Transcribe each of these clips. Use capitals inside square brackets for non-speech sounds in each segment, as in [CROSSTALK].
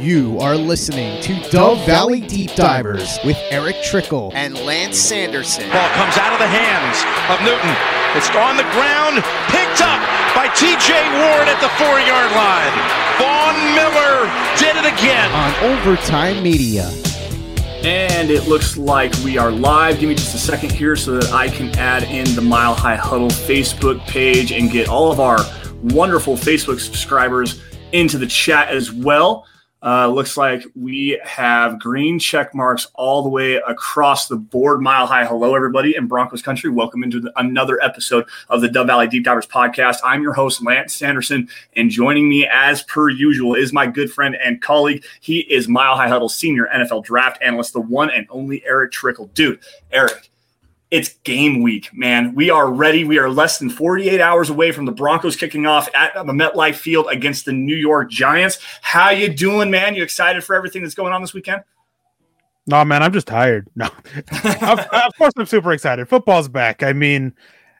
You are listening to Dove Valley Deep Divers with Erick Trickel and Lance Sanderson. Ball comes out of the hands of Newton. It's on the ground, picked up by TJ Ward at the four yard line. Von Miller did it again. On Overtime Media. And it looks like we are live. Give me just a second here so that I can add in the Mile High Huddle Facebook page and get all of our wonderful Facebook subscribers into the chat as well. Uh, looks like we have green check marks all the way across the board. Mile high. Hello, everybody in Broncos country. Welcome into the, another episode of the Dove Valley Deep Divers podcast. I'm your host, Lance Sanderson, and joining me as per usual is my good friend and colleague. He is Mile High Huddle senior NFL draft analyst, the one and only Erick Trickel. Dude, Eric, it's game week, man. We are ready. We are less than 48 hours away from the Broncos kicking off at the MetLife Field against the New York Giants. How you doing, man? You excited for everything that's going on this weekend? No, man, I'm just tired. No, [LAUGHS] of, of course I'm super excited. Football's back. I mean,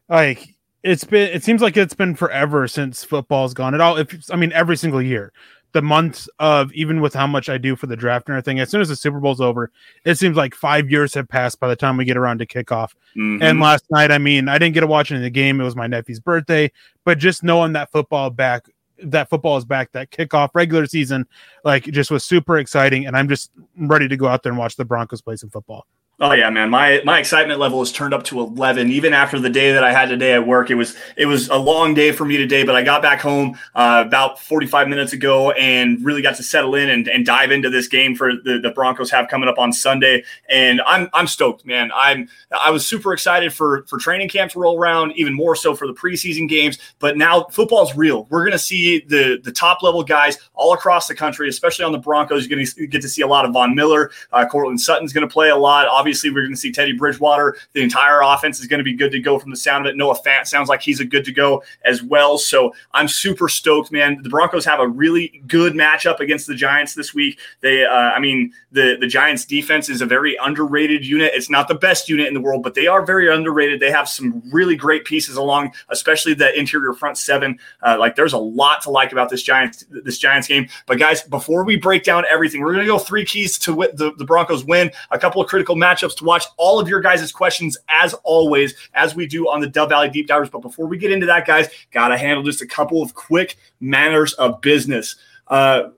like it's been. It seems like it's been forever since football's gone. It all. If I mean, every single year the months of even with how much I do for the draft and everything, as soon as the Super Bowl's over, it seems like five years have passed by the time we get around to kickoff. Mm-hmm. And last night, I mean, I didn't get to watch any of the game. It was my nephew's birthday, but just knowing that football back, that football is back, that kickoff regular season, like just was super exciting. And I'm just ready to go out there and watch the Broncos play some football. Oh yeah, man. My my excitement level is turned up to 11 even after the day that I had today at work. It was it was a long day for me today, but I got back home uh, about 45 minutes ago and really got to settle in and, and dive into this game for the, the Broncos have coming up on Sunday. And I'm I'm stoked, man. I'm I was super excited for for training camp to roll around, even more so for the preseason games. But now football's real. We're gonna see the the top level guys all across the country, especially on the Broncos. You're gonna get to see a lot of Von Miller. Uh, Courtland Sutton's gonna play a lot. Obviously Obviously, we're going to see Teddy Bridgewater. The entire offense is going to be good to go from the sound of it. Noah Fant sounds like he's a good to go as well. So I'm super stoked, man. The Broncos have a really good matchup against the Giants this week. They, uh, I mean, the the Giants defense is a very underrated unit. It's not the best unit in the world, but they are very underrated. They have some really great pieces along, especially the interior front seven. Uh, like there's a lot to like about this Giants this Giants game. But guys, before we break down everything, we're going to go three keys to the, the Broncos win. A couple of critical matchups matchups to watch all of your guys' questions as always, as we do on the Dove Valley Deep Divers. But before we get into that, guys, got to handle just a couple of quick manners of business. Uh,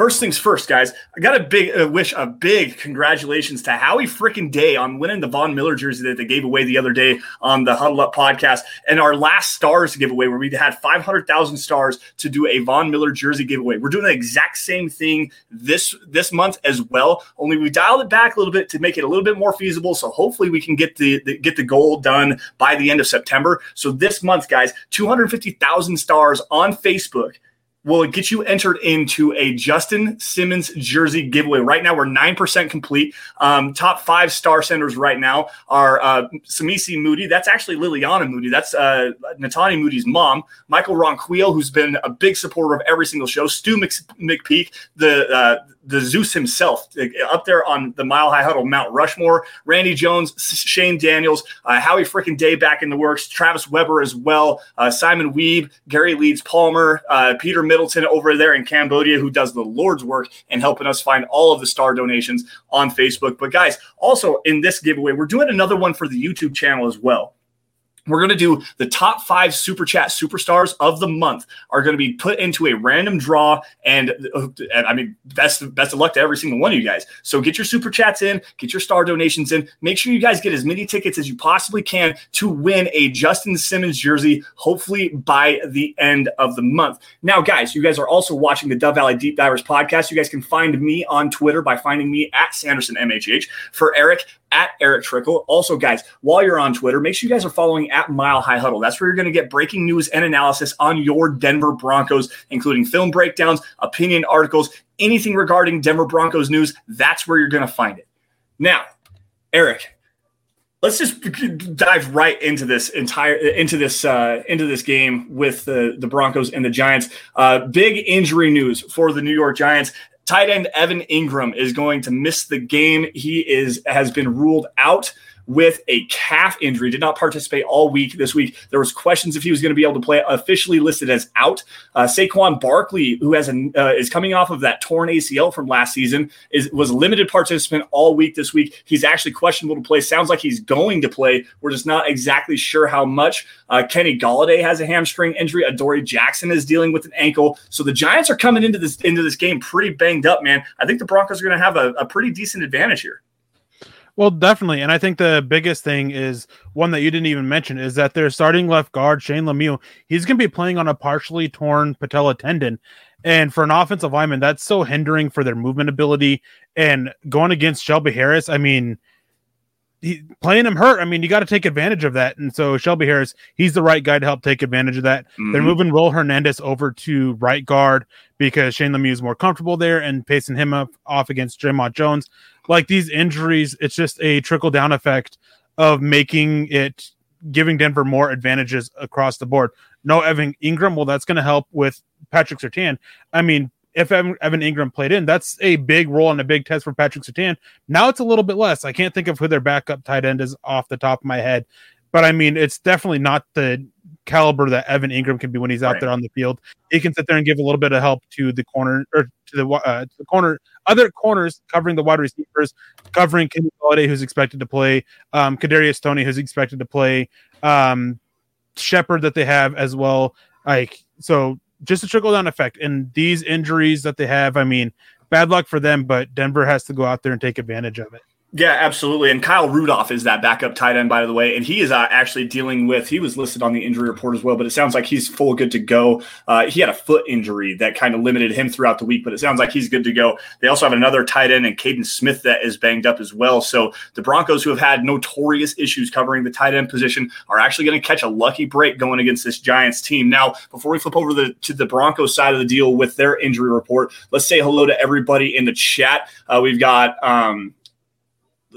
First things first, guys. I got a big uh, wish a big congratulations to Howie freaking Day on winning the Von Miller jersey that they gave away the other day on the Huddle Up podcast and our last stars giveaway where we had 500,000 stars to do a Von Miller jersey giveaway. We're doing the exact same thing this this month as well. Only we dialed it back a little bit to make it a little bit more feasible. So hopefully we can get the, the get the goal done by the end of September. So this month, guys, 250,000 stars on Facebook will get you entered into a Justin Simmons jersey giveaway. Right now, we're 9% complete. Um, top five star centers right now are uh, Samisi Moody. That's actually Liliana Moody. That's uh, Natani Moody's mom. Michael Ronquillo, who's been a big supporter of every single show. Stu McPeak, the uh, the Zeus himself up there on the Mile High Huddle, Mount Rushmore. Randy Jones, Shane Daniels, uh, Howie freaking Day back in the works. Travis Weber as well. Uh, Simon Weeb, Gary Leeds Palmer, uh, Peter Middleton over there in Cambodia, who does the Lord's work and helping us find all of the star donations on Facebook. But guys, also in this giveaway, we're doing another one for the YouTube channel as well we're going to do the top five super chat superstars of the month are going to be put into a random draw and, and i mean best best of luck to every single one of you guys. So get your super chats in get your star donations in. Make sure you guys get as many tickets as you possibly can to win a justin simmons jersey hopefully by the end of the month. Now guys you guys are also watching the dove valley deep divers podcast. You guys can find me on twitter by finding me at sanderson mhh for eric at Erick Trickel. Also, guys, while you're on Twitter, make sure you guys are following at Mile High Huddle. That's where you're going to get breaking news and analysis on your Denver Broncos, including film breakdowns, opinion articles, anything regarding Denver Broncos news. That's where you're going to find it. Now, Eric, let's just dive right into this entire into this uh, into this game with the the Broncos and the Giants. Uh, big injury news for the New York Giants. Tight end Evan Engram is going to miss the game. He is has been ruled out with a calf injury. Did not participate all week this week. There was questions if he was going to be able to play. Officially listed as out. Uh, Saquon Barkley, who has a, uh, is coming off of that torn ACL from last season, is was limited participant all week this week. He's actually questionable to play. Sounds like he's going to play. We're just not exactly sure how much. Uh, Kenny Golladay has a hamstring injury. Adoree Jackson is dealing with an ankle. So the Giants are coming into this into this game pretty banged up, man. I think the Broncos are going to have a, a pretty decent advantage here. Well, definitely. And I think the biggest thing is one that you didn't even mention is that their starting left guard, Shane Lemieux, he's going to be playing on a partially torn patella tendon. And for an offensive lineman, that's so hindering for their movement ability. And going against Shelby Harris, I mean, he, playing him hurt. I mean, you got to take advantage of that. And so Shelby Harris, he's the right guy to help take advantage of that. Mm-hmm. They're moving Will Hernandez over to right guard because Shane Lemieux is more comfortable there and pacing him up off against Dre'Mont Jones. Like these injuries, it's just a trickle down effect of making it giving Denver more advantages across the board. No Evan Engram, well, that's going to help with Patrick Surtain. I mean, if Evan, Engram played in, that's a big role and a big test for Patrick Surtain. Now it's a little bit less. I can't think of who their backup tight end is off the top of my head, but I mean, it's definitely not the caliber that Evan Engram can be when he's out right. there on the field. He can sit there and give a little bit of help to the corner or to the, uh, to the corner, other corners covering the wide receivers, covering Kenny Golladay, who's expected to play, um, Kadarius Toney, who's expected to play, um, Shepard that they have as well. Like so, just a trickle down effect. And these injuries that they have, I mean, bad luck for them, but Denver has to go out there and take advantage of it. Yeah, absolutely. And Kyle Rudolph is that backup tight end, by the way. And he is uh, actually dealing with, he was listed on the injury report as well, but it sounds like he's full good to go. Uh, he had a foot injury that kind of limited him throughout the week, but it sounds like he's good to go. They also have another tight end and Kaden Smith that is banged up as well. So the Broncos, who have had notorious issues covering the tight end position, are actually going to catch a lucky break going against this Giants team. Now, before we flip over the, to the Broncos side of the deal with their injury report, let's say hello to everybody in the chat. Uh, we've got, um,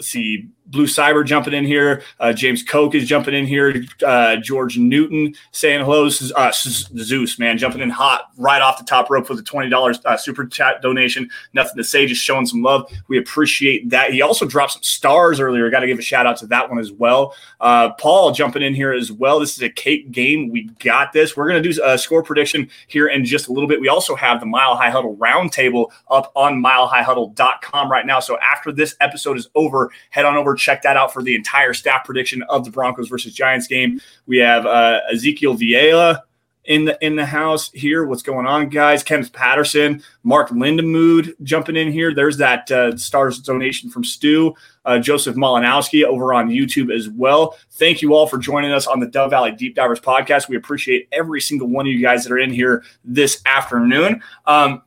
see, Blue Cyber jumping in here. Uh, James Koch is jumping in here. Uh, George Newton saying hello. Uh, Zeus, man, jumping in hot right off the top rope with a $20 uh, super chat donation. Nothing to say, just showing some love. We appreciate that. He also dropped some stars earlier. Got to give a shout out to that one as well. Uh, Paul jumping in here as well. This is a cake game. We got this. We're going to do a score prediction here in just a little bit. We also have the Mile High Huddle roundtable up on milehighhuddle.com right now. So after this episode is over, head on over check that out for the entire staff prediction of the Broncos versus Giants game. We have uh, Ezekiel Viela in the in the house here. What's going on, guys? Kenneth Patterson, Mark Lindemood jumping in here. There's that uh, stars donation from Stu, uh, Joseph Malinowski over on YouTube as well. Thank you all for joining us on the Dove Valley Deep Divers podcast. We appreciate every single one of you guys that are in here this afternoon. Um,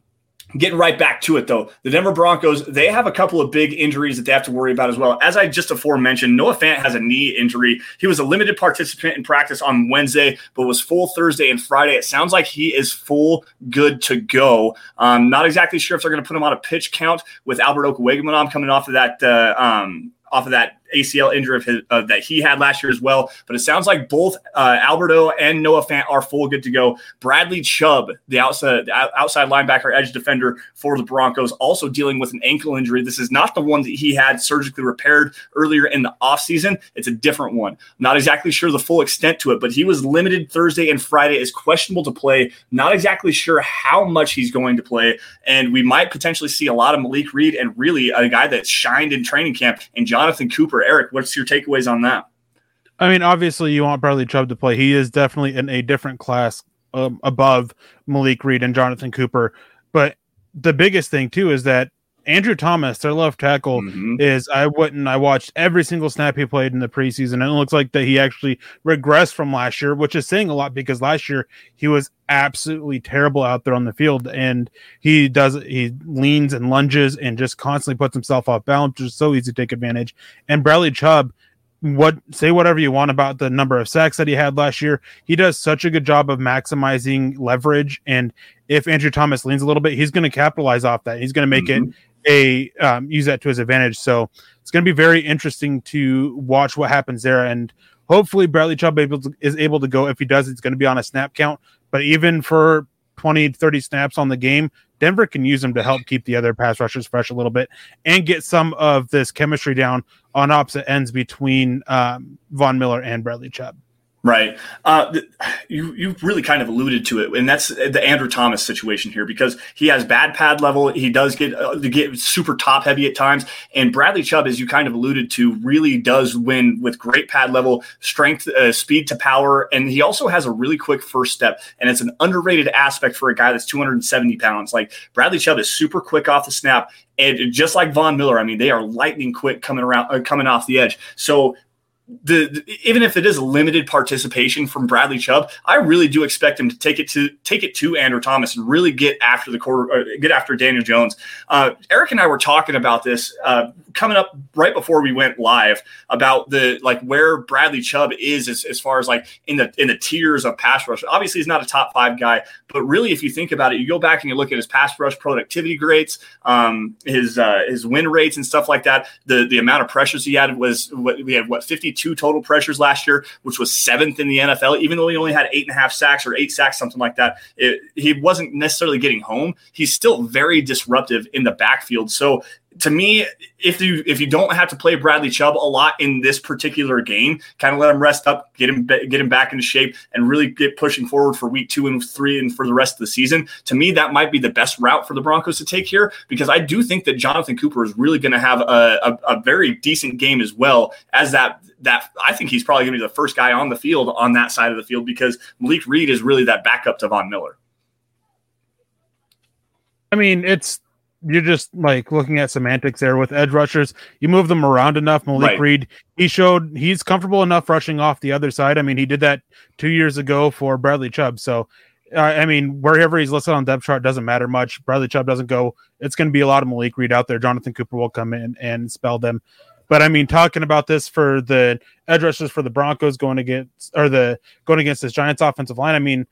Getting right back to it, though, the Denver Broncos, they have a couple of big injuries that they have to worry about as well. As I just before mentioned, Noah Fant has a knee injury. He was a limited participant in practice on Wednesday, but was full Thursday and Friday. It sounds like he is full good to go. Um, not exactly sure if they're going to put him on a pitch count with Albert Okwuegbunam coming off of that uh, um, off of that ACL injury of his, uh, that he had last year as well. But it sounds like both uh, Alberto and Noah Fant are full good to go. Bradley Chubb, the outside outside linebacker edge defender for the Broncos, also dealing with an ankle injury. This is not the one that he had surgically repaired earlier in the offseason. It's a different one. not exactly sure the full extent to it, but he was limited Thursday and Friday is questionable to play. Not exactly sure how much he's going to play. And we might potentially see a lot of Malik Reed and really a guy that shined in training camp and Jonathan Cooper Eric, what's your takeaways on that? I mean, obviously, you want Bradley Chubb to play. He is definitely in a different class um, above Malik Reed and Jonathan Cooper. But the biggest thing too is that Andrew Thomas, their left tackle, mm-hmm. is I wouldn't I watched every single snap he played in the preseason, and it looks like that he actually regressed from last year, which is saying a lot because last year he was absolutely terrible out there on the field, and he does he leans and lunges and just constantly puts himself off balance, which is so easy to take advantage. And Bradley Chubb, what say whatever you want about the number of sacks that he had last year. He does such a good job of maximizing leverage, and if Andrew Thomas leans a little bit, he's going to capitalize off that. He's going to make mm-hmm. it um, use that to his advantage. So it's going to be very interesting to watch what happens there, and hopefully Bradley Chubb able to, is able to go. If he does, it's going to be on a snap count. But even for 20, 30 snaps on the game, Denver can use him to help keep the other pass rushers fresh a little bit and get some of this chemistry down on opposite ends between um, Von Miller and Bradley Chubb. Right. Uh, you you really kind of alluded to it, and that's the Andrew Thomas situation here because he has bad pad level. He does get uh, get super top heavy at times, and Bradley Chubb, as you kind of alluded to, really does win with great pad level, strength, uh, speed to power, and he also has a really quick first step, and it's an underrated aspect for a guy that's 270 pounds. Like Bradley Chubb is super quick off the snap, and just like Von Miller, I mean, they are lightning quick coming around, uh, coming off the edge. So the, even if it is limited participation from Bradley Chubb, I really do expect him to take it to take it to Andrew Thomas and really get after the quarter, get after Daniel Jones. Uh, Eric and I were talking about this uh, coming up right before we went live about the like where Bradley Chubb is as, as far as like in the in the tiers of pass rush. Obviously, he's not a top five guy, but really, if you think about it, you go back and you look at his pass rush productivity grades, um, his uh, his win rates and stuff like that. The the amount of pressures he had was what we had what fifty 52 total pressures last year, which was seventh in the NFL. Even though he only had eight and a half sacks or eight sacks, something like that, it, he wasn't necessarily getting home. He's still very disruptive in the backfield. So to me, if you if you don't have to play Bradley Chubb a lot in this particular game, kind of let him rest up, get him get him back into shape, and really get pushing forward for week two and three and for the rest of the season. To me, that might be the best route for the Broncos to take here because I do think that Jonathan Cooper is really going to have a, a, a very decent game as well as that that I think he's probably going to be the first guy on the field on that side of the field because Malik Reed is really that backup to Von Miller. I mean, it's you're just like looking at semantics there with edge rushers. You move them around enough. Malik right. Reed, he showed he's comfortable enough rushing off the other side. I mean, he did that two years ago for Bradley Chubb. So, uh, I mean, wherever he's listed on depth chart doesn't matter much. Bradley Chubb doesn't go. It's going to be a lot of Malik Reed out there. Jonathan Cooper will come in and spell them. But I mean, talking about this for the edge rushers for the Broncos going against or the going against this Giants offensive line. I mean,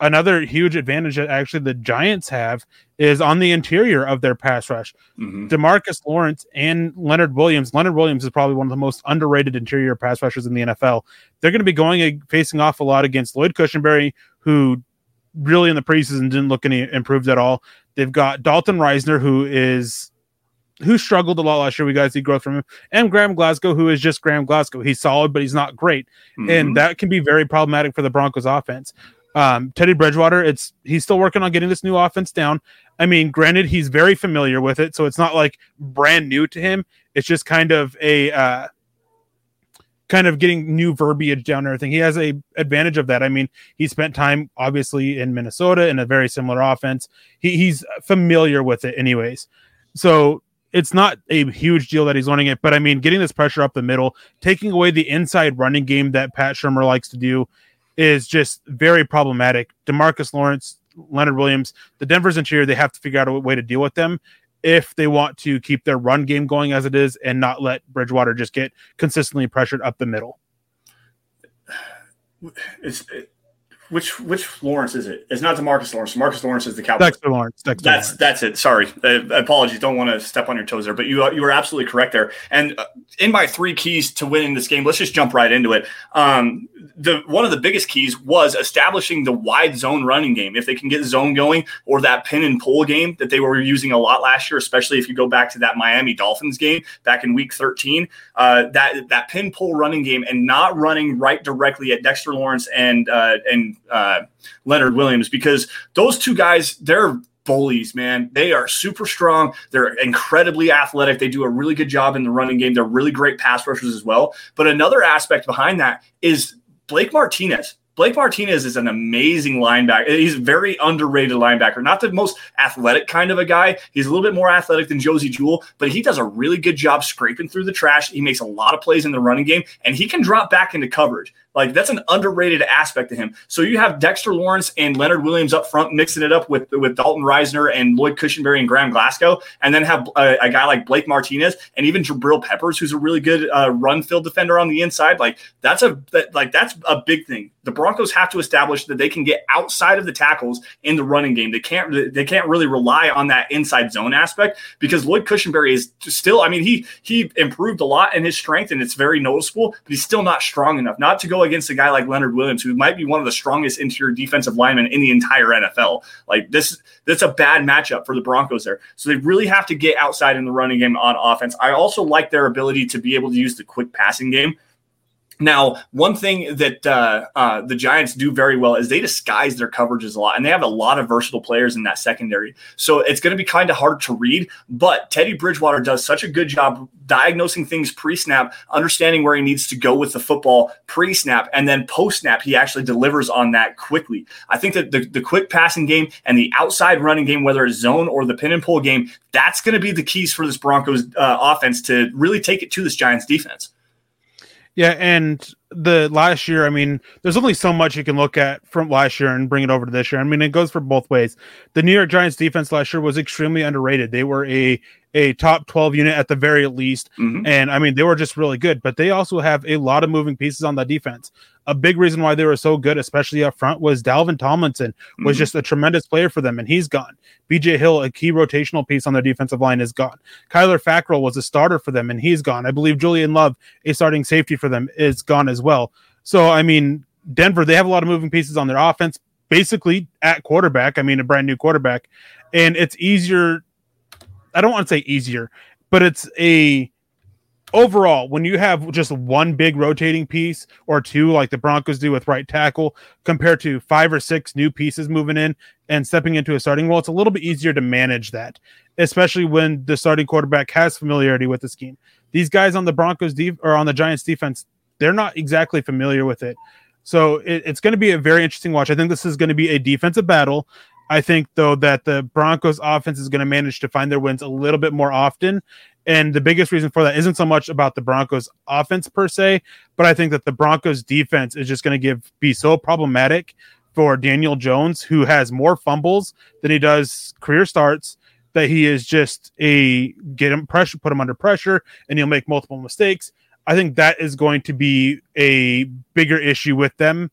another huge advantage that actually the Giants have is on the interior of their pass rush. Mm-hmm. Demarcus Lawrence and Leonard Williams. Leonard Williams is probably one of the most underrated interior pass rushers in the NFL. They're going to be going facing off a lot against Lloyd Cushenberry, who really in the preseason didn't look any improved at all. They've got Dalton Risner, who is who struggled a lot last year. We guys see growth from him, and Graham Glasgow, who is just Graham Glasgow. He's solid, but he's not great, mm-hmm. and that can be very problematic for the Broncos offense. Um, Teddy Bridgewater, it's he's still working on getting this new offense down. I mean, granted, he's very familiar with it, so it's not like brand new to him. It's just kind of a uh, kind of getting new verbiage down and everything. He has a advantage of that. I mean, he spent time obviously in Minnesota in a very similar offense. He, he's familiar with it, anyways. So it's not a huge deal that he's learning it, but I mean, getting this pressure up the middle, taking away the inside running game that Pat Shurmur likes to do, is just very problematic. Demarcus Lawrence, Leonard Williams, the Denver's interior, they have to figure out a way to deal with them if they want to keep their run game going as it is and not let Bridgewater just get consistently pressured up the middle. It's, it, which which Lawrence is it? It's not Demarcus Lawrence. Marcus Lawrence is the Cowboys. Dexter Lawrence. Dexter that's Lawrence. that's it. Sorry, uh, apologies. Don't want to step on your toes there, but you you were absolutely correct there. And uh, in my three keys to winning this game, let's just jump right into it. Um, the one of the biggest keys was establishing the wide zone running game. If they can get zone going or that pin and pull game that they were using a lot last year, especially if you go back to that Miami Dolphins game back in Week 13, uh, that that pin pull running game and not running right directly at Dexter Lawrence and uh, and uh, Leonard Williams because those two guys, they're bullies, man. They are super strong. They're incredibly athletic. They do a really good job in the running game. They're really great pass rushers as well. But another aspect behind that is Blake Martinez. Blake Martinez is an amazing linebacker. He's a very underrated linebacker. Not the most athletic kind of a guy. He's a little bit more athletic than Josey Jewell, but he does a really good job scraping through the trash. He makes a lot of plays in the running game, and he can drop back into coverage. Like that's an underrated aspect to him. So you have Dexter Lawrence and Leonard Williams up front, mixing it up with with Dalton Risner and Lloyd Cushenberry and Graham Glasgow, and then have a, a guy like Blake Martinez and even Jabril Peppers, who's a really good uh, run field defender on the inside. Like that's a like that's a big thing. The Broncos have to establish that they can get outside of the tackles in the running game. They can't they can't really rely on that inside zone aspect because Lloyd Cushenberry is still. I mean, he he improved a lot in his strength and it's very noticeable, but he's still not strong enough. Not to go against a guy like Leonard Williams, who might be one of the strongest interior defensive linemen in the entire NFL. Like this, that's a bad matchup for the Broncos there. So they really have to get outside in the running game on offense. I also like their ability to be able to use the quick passing game. Now, one thing that uh, uh, the Giants do very well is they disguise their coverages a lot, and they have a lot of versatile players in that secondary. So it's going to be kind of hard to read. But Teddy Bridgewater does such a good job diagnosing things pre-snap, understanding where he needs to go with the football pre-snap, and then post-snap he actually delivers on that quickly. I think that the, the quick passing game and the outside running game, whether it's zone or the pin and pull game, that's going to be the keys for this Broncos uh, offense to really take it to this Giants defense. Yeah, and the last year, I mean, there's only so much you can look at from last year and bring it over to this year. I mean, it goes for both ways. The New York Giants defense last year was extremely underrated. They were a a top 12 unit at the very least. Mm-hmm. And I mean, they were just really good, but they also have a lot of moving pieces on that defense a big reason why they were so good, especially up front, was Dalvin Tomlinson was mm-hmm. just a tremendous player for them, and he's gone. BJ Hill, a key rotational piece on their defensive line, is gone. Kyler Fackrell was a starter for them, and he's gone. I believe Julian Love, a starting safety for them, is gone as well. So, I mean, Denver, they have a lot of moving pieces on their offense, basically at quarterback. I mean, a brand new quarterback, and it's easier. I don't want to say easier, but it's a overall, when you have just one big rotating piece or two, like the Broncos do with right tackle, compared to five or six new pieces moving in and stepping into a starting role, it's a little bit easier to manage that, especially when the starting quarterback has familiarity with the scheme. These guys on the Broncos def- or on the Giants defense, they're not exactly familiar with it. So it, it's going to be a very interesting watch. I think this is going to be a defensive battle. I think though that the Broncos offense is going to manage to find their wins a little bit more often and the biggest reason for that isn't so much about the Broncos offense per se, but I think that the Broncos defense is just going to give be so problematic for Daniel Jones, who has more fumbles than he does career starts. That he is just a get him pressure, put him under pressure, and he'll make multiple mistakes. I think that is going to be a bigger issue with them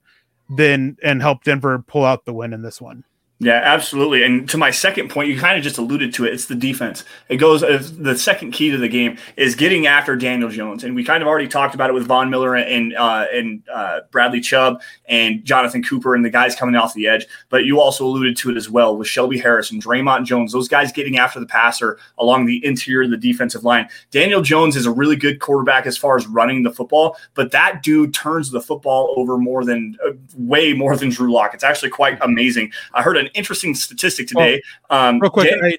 than and help Denver pull out the win in this one. Yeah, absolutely. And to my second point, you kind of just alluded to it. It's the defense. It goes uh, the second key to the game is getting after Daniel Jones, and we kind of already talked about it with Von Miller and uh, and uh, Bradley Chubb and Jonathan Cooper and the guys coming off the edge. But you also alluded to it as well with Shelby Harris and Dre'Mont Jones. Those guys getting after the passer along the interior of the defensive line. Daniel Jones is a really good quarterback as far as running the football, but that dude turns the football over more than uh, way more than Drew Lock. It's actually quite amazing. I heard an interesting statistic today. um, real quick, Dan- I,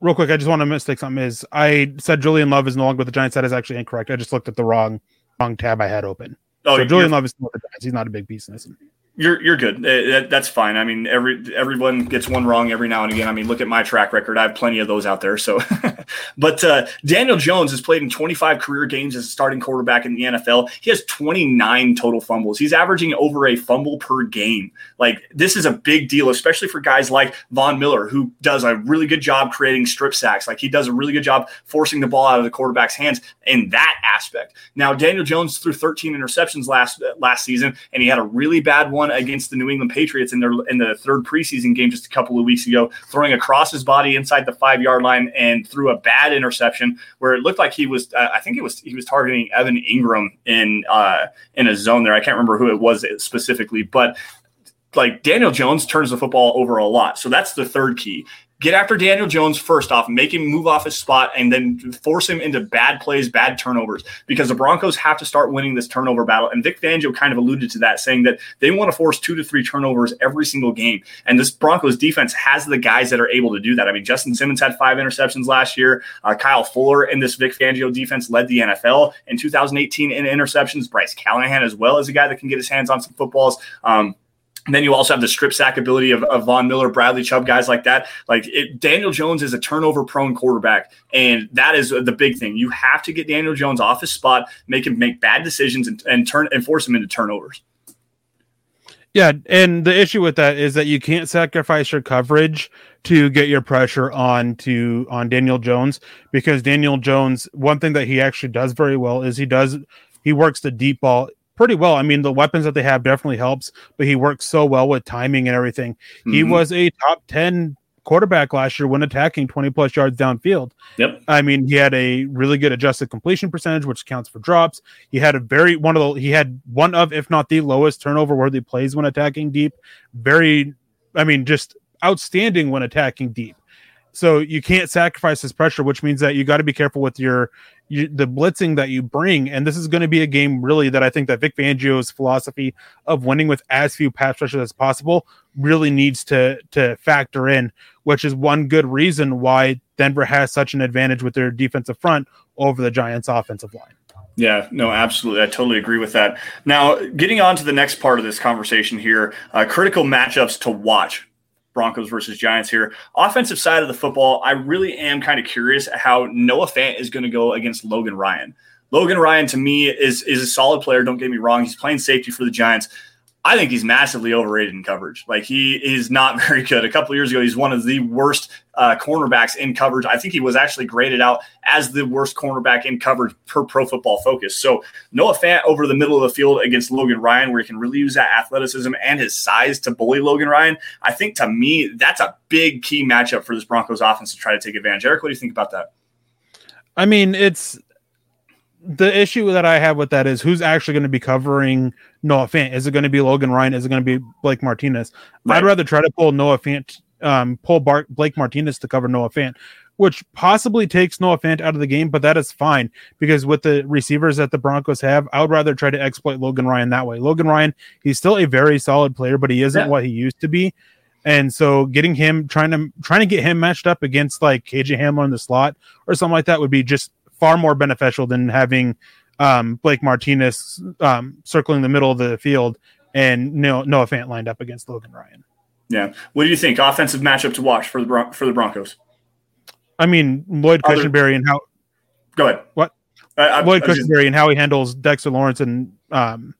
real quick, I just want to mistake something. Is I said Julian Love is no longer with the Giants. That is actually incorrect. I just looked at the wrong wrong tab I had open. Oh, so Julian Love is still with the Giants. He's not a big piece in this. You're you're good. Uh, that's fine. I mean, every everyone gets one wrong every now and again. I mean, look at my track record. I have plenty of those out there. So, [LAUGHS] but uh, Daniel Jones has played in 25 career games as a starting quarterback in the NFL. He has 29 total fumbles. He's averaging over a fumble per game. Like this is a big deal, especially for guys like Von Miller, who does a really good job creating strip sacks. Like he does a really good job forcing the ball out of the quarterback's hands in that aspect. Now, Daniel Jones threw 13 interceptions last last season, and he had a really bad one against the New England Patriots in their in the third preseason game just a couple of weeks ago, throwing across his body inside the five yard line and threw a bad interception where it looked like he was. Uh, I think it was he was targeting Evan Engram in uh, in a zone there. I can't remember who it was specifically, but like Daniel Jones turns the football over a lot. So that's the third key get after Daniel Jones first off, make him move off his spot, and then force him into bad plays, bad turnovers, because the Broncos have to start winning this turnover battle. And Vic Fangio kind of alluded to that, saying that they want to force two to three turnovers every single game. And this Broncos defense has the guys that are able to do that. I mean, Justin Simmons had five interceptions last year. Uh, Kyle Fuller in this Vic Fangio defense led the NFL in 2018 in interceptions. Bryce Callahan as well as a guy that can get his hands on some footballs. Um, and then you also have the strip sack ability of, of Von Miller, Bradley Chubb, guys like that. Like it, Daniel Jones is a turnover prone quarterback, and that is the big thing. You have to get Daniel Jones off his spot, make him make bad decisions, and, and turn and force him into turnovers. Yeah, and the issue with that is that you can't sacrifice your coverage to get your pressure on to on Daniel Jones because Daniel Jones, one thing that he actually does very well is he does he works the deep ball pretty well. I mean, the weapons that they have definitely helps, but he works so well with timing and everything. Mm-hmm. He was a top 10 quarterback last year when attacking 20 plus yards downfield. Yep. I mean, he had a really good adjusted completion percentage, which counts for drops. He had a very one of the he had one of, if not the lowest turnover worthy plays when attacking deep. Very, I mean, just outstanding when attacking deep. So you can't sacrifice his pressure, which means that you got to be careful with your, your the blitzing that you bring. And this is going to be a game really that I think that Vic Fangio's philosophy of winning with as few pass rushes as possible really needs to to factor in, which is one good reason why Denver has such an advantage with their defensive front over the Giants' offensive line. Yeah, no, absolutely. I totally agree with that. Now, getting on to the next part of this conversation here uh, critical matchups to watch Broncos versus Giants here. Offensive side of the football, I really am kind of curious how Noah Fant is going to go against Logan Ryan. Logan Ryan to me is is a solid player. Don't get me wrong; he's playing safety for the Giants. I think he's massively overrated in coverage. Like he is not [LAUGHS] very good. A couple years ago, he's one of the worst uh, cornerbacks in coverage. I think he was actually graded out as the worst cornerback in coverage per Pro Football Focus. So Noah Fant over the middle of the field against Logan Ryan, where he can really use that athleticism and his size to bully Logan Ryan. I think to me that's a big key matchup for this Broncos offense to try to take advantage. Eric, what do you think about that? I mean, it's the issue that I have with that is who's actually going to be covering Noah Fant. Is it going to be Logan Ryan? Is it going to be Blake Martinez? Right. I'd rather try to pull Noah Fant, um, pull Bart, Blake Martinez to cover Noah Fant, which possibly takes Noah Fant out of the game, but that is fine because with the receivers that the Broncos have, I would rather try to exploit Logan Ryan that way. Logan Ryan, he's still a very solid player, but he isn't yeah. what he used to be. And so getting him trying to trying to get him matched up against like KJ Hamler in the slot or something like that would be just far more beneficial than having um, Blake Martinez um, circling the middle of the field and Noah, Fant lined up against Logan Ryan. Yeah. What do you think? Offensive matchup to watch for the Bron- for the Broncos. I mean, Lloyd Other- Cushenberry and how. Go ahead. What? I, Lloyd Cushenberry just... and how he handles Dexter Lawrence and um,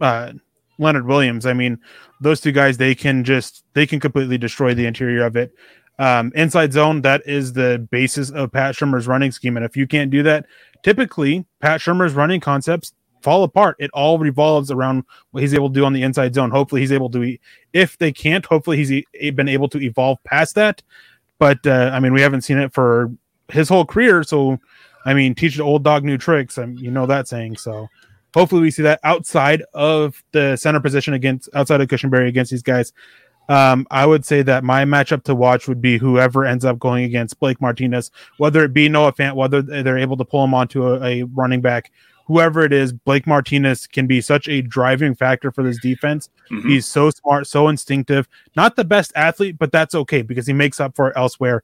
uh, Leonard Williams. I mean, those two guys they can just they can completely destroy the interior of it. Um, inside zone, that is the basis of Pat Shurmur's running scheme. And if you can't do that, typically Pat Shurmur's running concepts fall apart. It all revolves around what he's able to do on the inside zone. Hopefully, he's able to, if they can't, hopefully he's been able to evolve past that. But uh, I mean, we haven't seen it for his whole career. So, I mean, teach the old dog new tricks. and you know that saying. So, hopefully, we see that outside of the center position against outside of Cushenberry against these guys. Um, I would say that my matchup to watch would be whoever ends up going against Blake Martinez, whether it be Noah Fant, whether they're able to pull him onto a, a running back, whoever it is. Blake Martinez can be such a driving factor for this defense. Mm-hmm. He's so smart, so instinctive. Not the best athlete, but that's okay because he makes up for it elsewhere.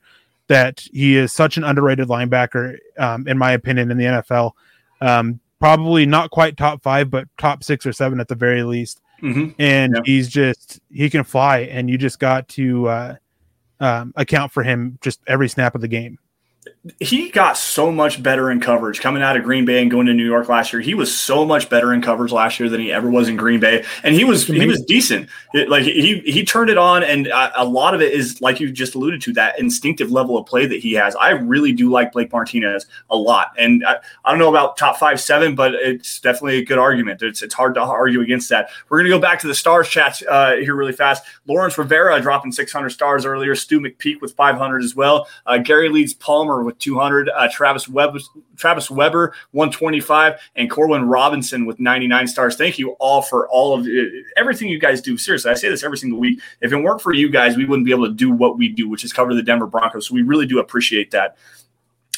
That he is such an underrated linebacker, um, in my opinion, in the NFL. Um, probably not quite top five, but top six or seven at the very least. Mm-hmm. And yeah. he's just he can fly, and you just got to uh, um, account for him just every snap of the game he got so much better in coverage coming out of Green Bay and going to New York last year. He was so much better in coverage last year than he ever was in Green Bay, and he was he was decent. It, like he he turned it on, and a, a, lot of it is like you just alluded to that instinctive level of play that he has. I really do like Blake Martinez a lot, and I, I don't know about top five seven, but it's definitely a good argument. It's it's hard to argue against that. We're gonna go back to the stars chats uh, here really fast. Lawrence Rivera dropping 600 stars earlier. Stu McPeak with 500 as well. Uh, Gary leads Palmer with 200. Uh, Travis Webb, Travis Weber 125, and Corwin Robinson with 99 stars. Thank you all for all of it, uh, everything you guys do. Seriously, I say this every single week. If it weren't for you guys, we wouldn't be able to do what we do, which is cover the Denver Broncos. So we really do appreciate that.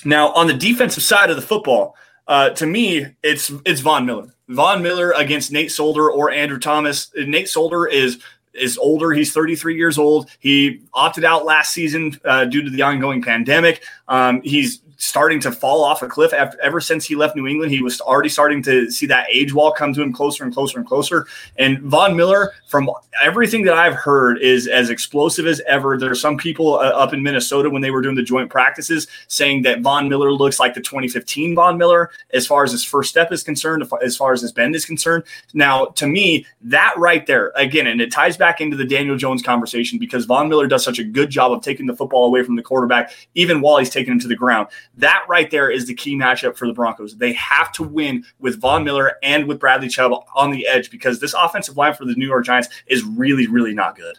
Now, on the defensive side of the football, uh, to me, it's it's Von Miller. Von Miller against Nate Solder or Andrew Thomas. Nate Solder is is older. He's 33 years old. He opted out last season uh, due to the ongoing pandemic. Um, he's starting to fall off a cliff after, ever since he left New England. He was already starting to see that age wall come to him closer and closer and closer. And Von Miller, from everything that I've heard, is as explosive as ever. There are some people uh, up in Minnesota when they were doing the joint practices saying that Von Miller looks like the 2015 Von Miller as far as his first step is concerned, as far as his bend is concerned. Now, to me, that right there, again, and it ties back into the Daniel Jones conversation because Von Miller does such a good job of taking the football away from the quarterback, even while he's taking him to the ground. That right there is the key matchup for the Broncos. They have to win with Von Miller and with Bradley Chubb on the edge because this offensive line for the New York Giants is really, really not good.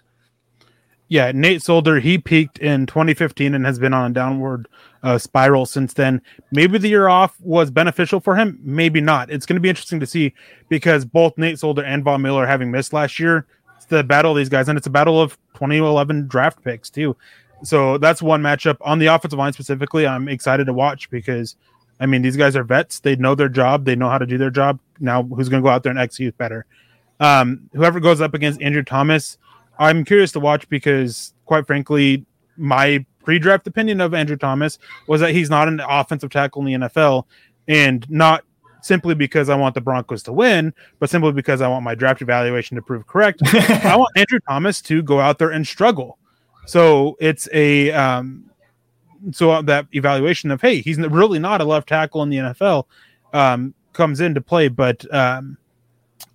Yeah, Nate Solder, he peaked in 2015 and has been on a downward uh, spiral since then. Maybe the year off was beneficial for him, maybe not. It's going to be interesting to see because both Nate Solder and Von Miller having missed last year. It's the battle of these guys, and it's a battle of 2011 draft picks too. So that's one matchup on the offensive line specifically. I'm excited to watch because, I mean, these guys are vets. They know their job. They know how to do their job. Now, who's going to go out there and execute better? Um, whoever goes up against Andrew Thomas, I'm curious to watch because, quite frankly, my pre-draft opinion of Andrew Thomas was that he's not an offensive tackle in the NFL, and not simply because I want the Broncos to win, but simply because I want my draft evaluation to prove correct. [LAUGHS] I want Andrew Thomas to go out there and struggle. So it's a um, so that evaluation of hey, he's really not a left tackle in the NFL um, comes into play. But um,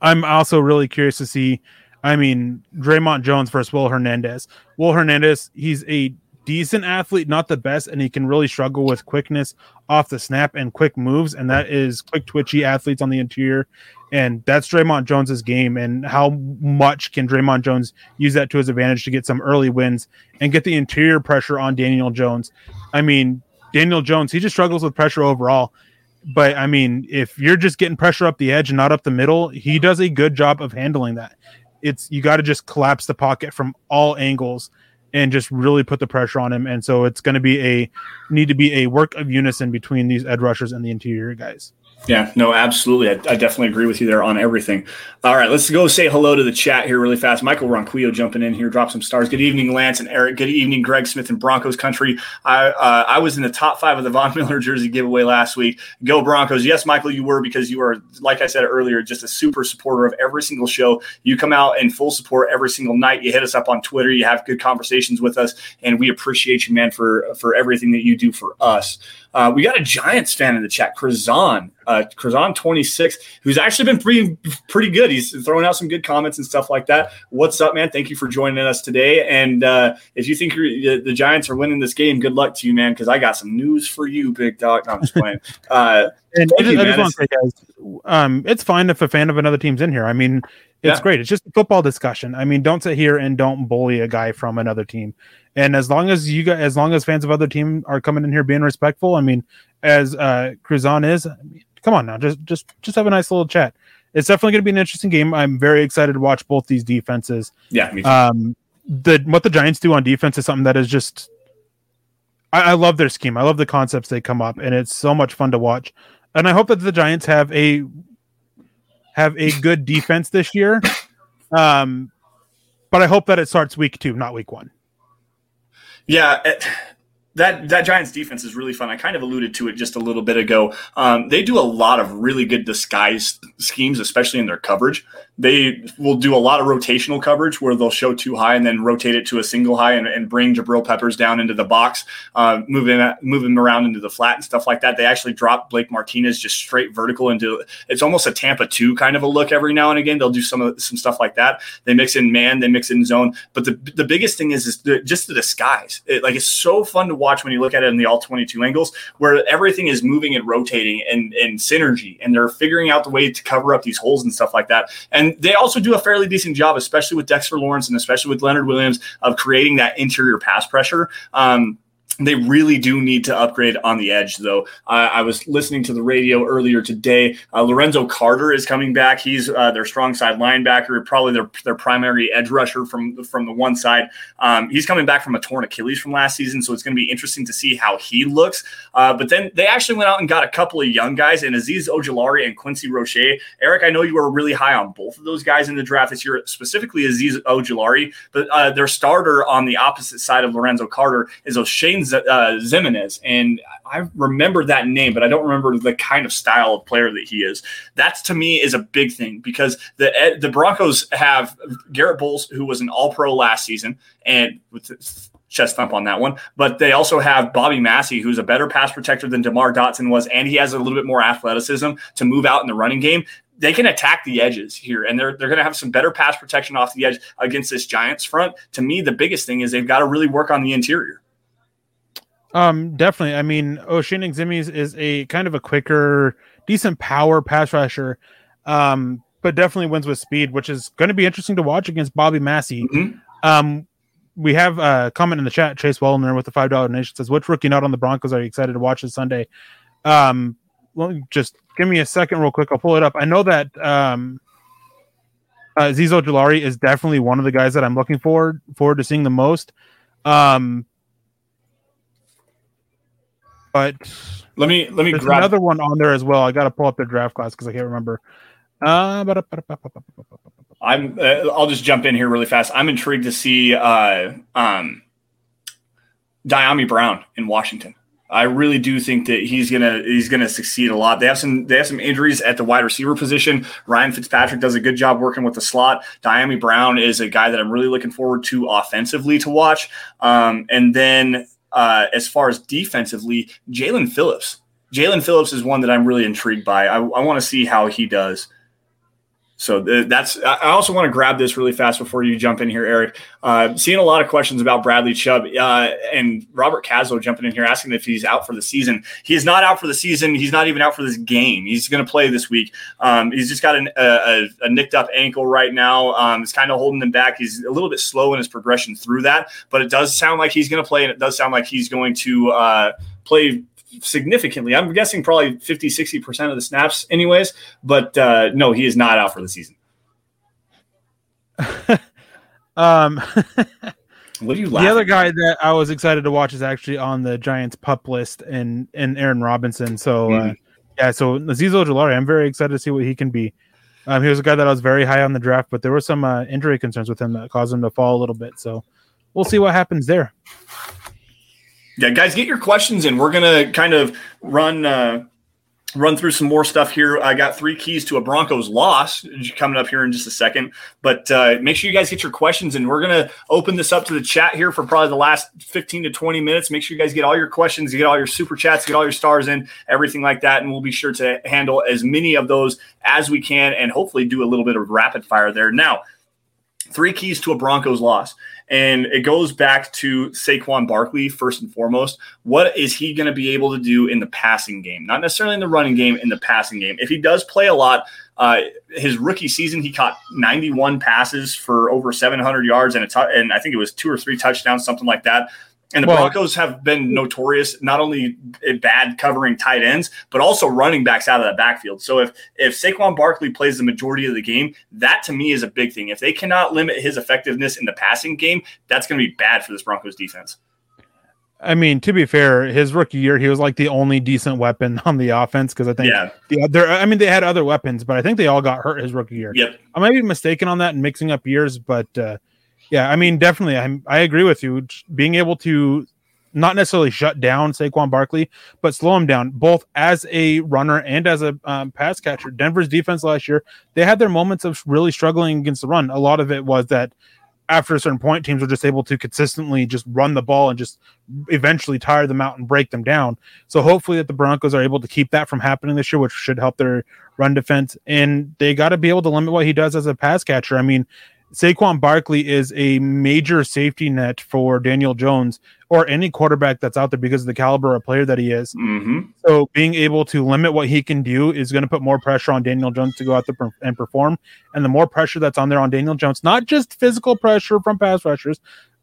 I'm also really curious to see. I mean, Dre'Mont Jones versus Will Hernandez. Will Hernandez, he's a decent athlete, not the best, and he can really struggle with quickness off the snap and quick moves, and that is quick twitchy athletes on the interior. And that's Dre'Mont Jones's game. And how much can Dre'Mont Jones use that to his advantage to get some early wins and get the interior pressure on Daniel Jones? I mean, Daniel Jones, he just struggles with pressure overall. But I mean, if you're just getting pressure up the edge and not up the middle, he does a good job of handling that. It's you got to just collapse the pocket from all angles and just really put the pressure on him. And so it's going to be a need to be a work of unison between these edge rushers and the interior guys. Yeah, no, absolutely. I, I, definitely agree with you there on everything. All right, let's go say hello to the chat here really fast. Michael Ronquillo jumping in here, drop some stars. Good evening, Lance and Eric. Good evening, Greg Smith and Broncos country. I uh, I was in the top five of the Von [LAUGHS] Miller jersey giveaway last week. Go Broncos! Yes, Michael, you were because you are, like I said earlier, just a super supporter of every single show. You come out in full support every single night. You hit us up on Twitter. You have good conversations with us, and we appreciate you, man, for for everything that you do for us. Uh, we got a Giants fan in the chat, Krazan, uh, Krazan 26, who's actually been pretty pretty good. He's throwing out some good comments and stuff like that. What's up, man? Thank you for joining us today. And uh, if you think the, the, Giants are winning this game, good luck to you, man, because I got some news for you, big dog. No, I'm just playing. [LAUGHS] Uh, and I just, you, I just want to say, guys, um, it's fine if a fan of another team's in here. I mean, it's yeah. great. It's just a football discussion. I mean, don't sit here and don't bully a guy from another team. And as long as you guys, as long as fans of other team are coming in here being respectful, I mean, as uh Cruzon is, I mean, come on now, just just just have a nice little chat. It's definitely going to be an interesting game. I'm very excited to watch both these defenses. Yeah, um, the what the Giants do on defense is something that is just. I, I love their scheme. I love the concepts they come up, and it's so much fun to watch. And I hope that the Giants have a have a good defense this year. Um, but I hope that it starts week two, not week one. Yeah, it, that that Giants defense is really fun. I kind of alluded to it just a little bit ago. Um, they do a lot of really good disguise schemes, especially in their coverage they will do a lot of rotational coverage where they'll show two high and then rotate it to a single high and, and bring Jabril Peppers down into the box, uh, move him move him around into the flat and stuff like that. They actually drop Blake Martinez just straight vertical into it's almost a Tampa two kind of a look every now and again. They'll do some of some stuff like that. They mix in man, they mix in zone, but the the biggest thing is is the, just the disguise. It, like it's so fun to watch when you look at it in the all twenty two angles where everything is moving and rotating and and synergy, and they're figuring out the way to cover up these holes and stuff like that. And they also do a fairly decent job, especially with Dexter Lawrence and especially with Leonard Williams, of creating that interior pass pressure. Um, they really do need to upgrade on the edge, though. Uh, I was listening to the radio earlier today. Uh, Lorenzo Carter is coming back. He's uh, their strong side linebacker, probably their, their primary edge rusher from from the one side. Um, he's coming back from a torn Achilles from last season, so it's going to be interesting to see how he looks. Uh, but then they actually went out and got a couple of young guys, and Azeez Ojulari and Quincy Roche. Eric, I know you were really high on both of those guys in the draft this year, specifically Azeez Ojulari, but uh, their starter on the opposite side of Lorenzo Carter is Oshane uh, Ximines, and I remember that name, but I don't remember the kind of style of player that he is. That's to me is a big thing because the the Broncos have Garrett Bolles, who was an All Pro last season, and with chest thump on that one. But they also have Bobby Massie, who's a better pass protector than DeMar Dotson was, and he has a little bit more athleticism to move out in the running game. They can attack the edges here, and they're they're going to have some better pass protection off the edge against this Giants front. To me, the biggest thing is they've got to really work on the interior. Um, definitely. I mean, Oshane Ximines is a kind of a quicker, decent power pass rusher, um, but definitely wins with speed, which is going to be interesting to watch against Bobby Massie. Mm-hmm. Um, we have a comment in the chat. Chase Wellner with the five dollar donation says, "Which rookie not on the Broncos are you excited to watch this Sunday?" Um, well, just give me a second, real quick. I'll pull it up. I know that um, uh, Azeez Ojulari is definitely one of the guys that I'm looking forward forward to seeing the most. Um, but let me let me there's grab another one on there as well. I got to pull up their draft class because I can't remember. Uh, I'm. Uh, I'll just jump in here really fast. I'm intrigued to see uh, um, Dyami Brown in Washington. I really do think that he's gonna he's gonna succeed a lot. They have some they have some injuries at the wide receiver position. Ryan Fitzpatrick does a good job working with the slot. Dyami Brown is a guy that I'm really looking forward to offensively to watch. Um, and then uh, as far as defensively, Jalen Phillips. Jalen Phillips is one that I'm really intrigued by. I, I want to see how he does. So that's. I also want to grab this really fast before you jump in here, Erick. Uh, seeing a lot of questions about Bradley Chubb uh, and Robert Caslow jumping in here asking if he's out for the season. He is not out for the season. He's not even out for this game. He's going to play this week. Um, he's just got an, a, a, nicked up ankle right now. Um, it's kind of holding him back. He's a little bit slow in his progression through that, but it does sound like he's going to play, and it does sound like he's going to uh, play significantly. I'm guessing probably 50, 60% of the snaps, anyways. But uh, no, he is not out for the season. [LAUGHS] um, [LAUGHS] what are you laughing The other guy that I was excited to watch is actually on the Giants pup list and, and Aaron Robinson. So, mm-hmm. uh, yeah, so Azeez Ojulari, I'm very excited to see what he can be. Um, he was a guy that I was very high on the draft, but there were some uh, injury concerns with him that caused him to fall a little bit. So we'll see what happens there yeah, guys, get your questions in. We're gonna kind of run uh, run through some more stuff here. I got three keys to a Broncos loss coming up here in just a second, but uh, make sure you guys get your questions in. We're gonna open this up to the chat here for probably the last fifteen to twenty minutes. Make sure you guys get all your questions, get all your super chats, get all your stars in, everything like that, and we'll be sure to handle as many of those as we can, and hopefully do a little bit of rapid fire there. Now, three keys to a Broncos loss. And it goes back to Saquon Barkley first and foremost. What is he going to be able to do in the passing game? Not necessarily in the running game, in the passing game. If he does play a lot, uh, his rookie season, he caught 91 passes for over 700 yards and a t- and I think it was two or three touchdowns, something like that. And the well, Broncos have been notorious not only bad covering tight ends, but also running backs out of that backfield. So if if Saquon Barkley plays the majority of the game, that to me is a big thing. If they cannot limit his effectiveness in the passing game, that's going to be bad for this Broncos defense. I mean, to be fair, his rookie year, he was like the only decent weapon [LAUGHS] on the offense because I think yeah. the other, I mean, they had other weapons, but I think they all got hurt his rookie year. Yep. I might be mistaken on that and mixing up years, but uh, yeah, I mean, definitely, I I agree with you. Being able to not necessarily shut down Saquon Barkley, but slow him down both as a runner and as a um, pass catcher. Denver's defense last year, they had their moments of really struggling against the run. A lot of it was that after a certain point, teams were just able to consistently just run the ball and just eventually tire them out and break them down. So hopefully that the Broncos are able to keep that from happening this year, which should help their run defense. And they got to be able to limit what he does as a pass catcher. I mean, Saquon Barkley is a major safety net for Daniel Jones or any quarterback that's out there because of the caliber of player that he is. Mm-hmm. So being able to limit what he can do is going to put more pressure on Daniel Jones to go out there and perform. And the more pressure that's on there on Daniel Jones, not just physical pressure from pass rushers,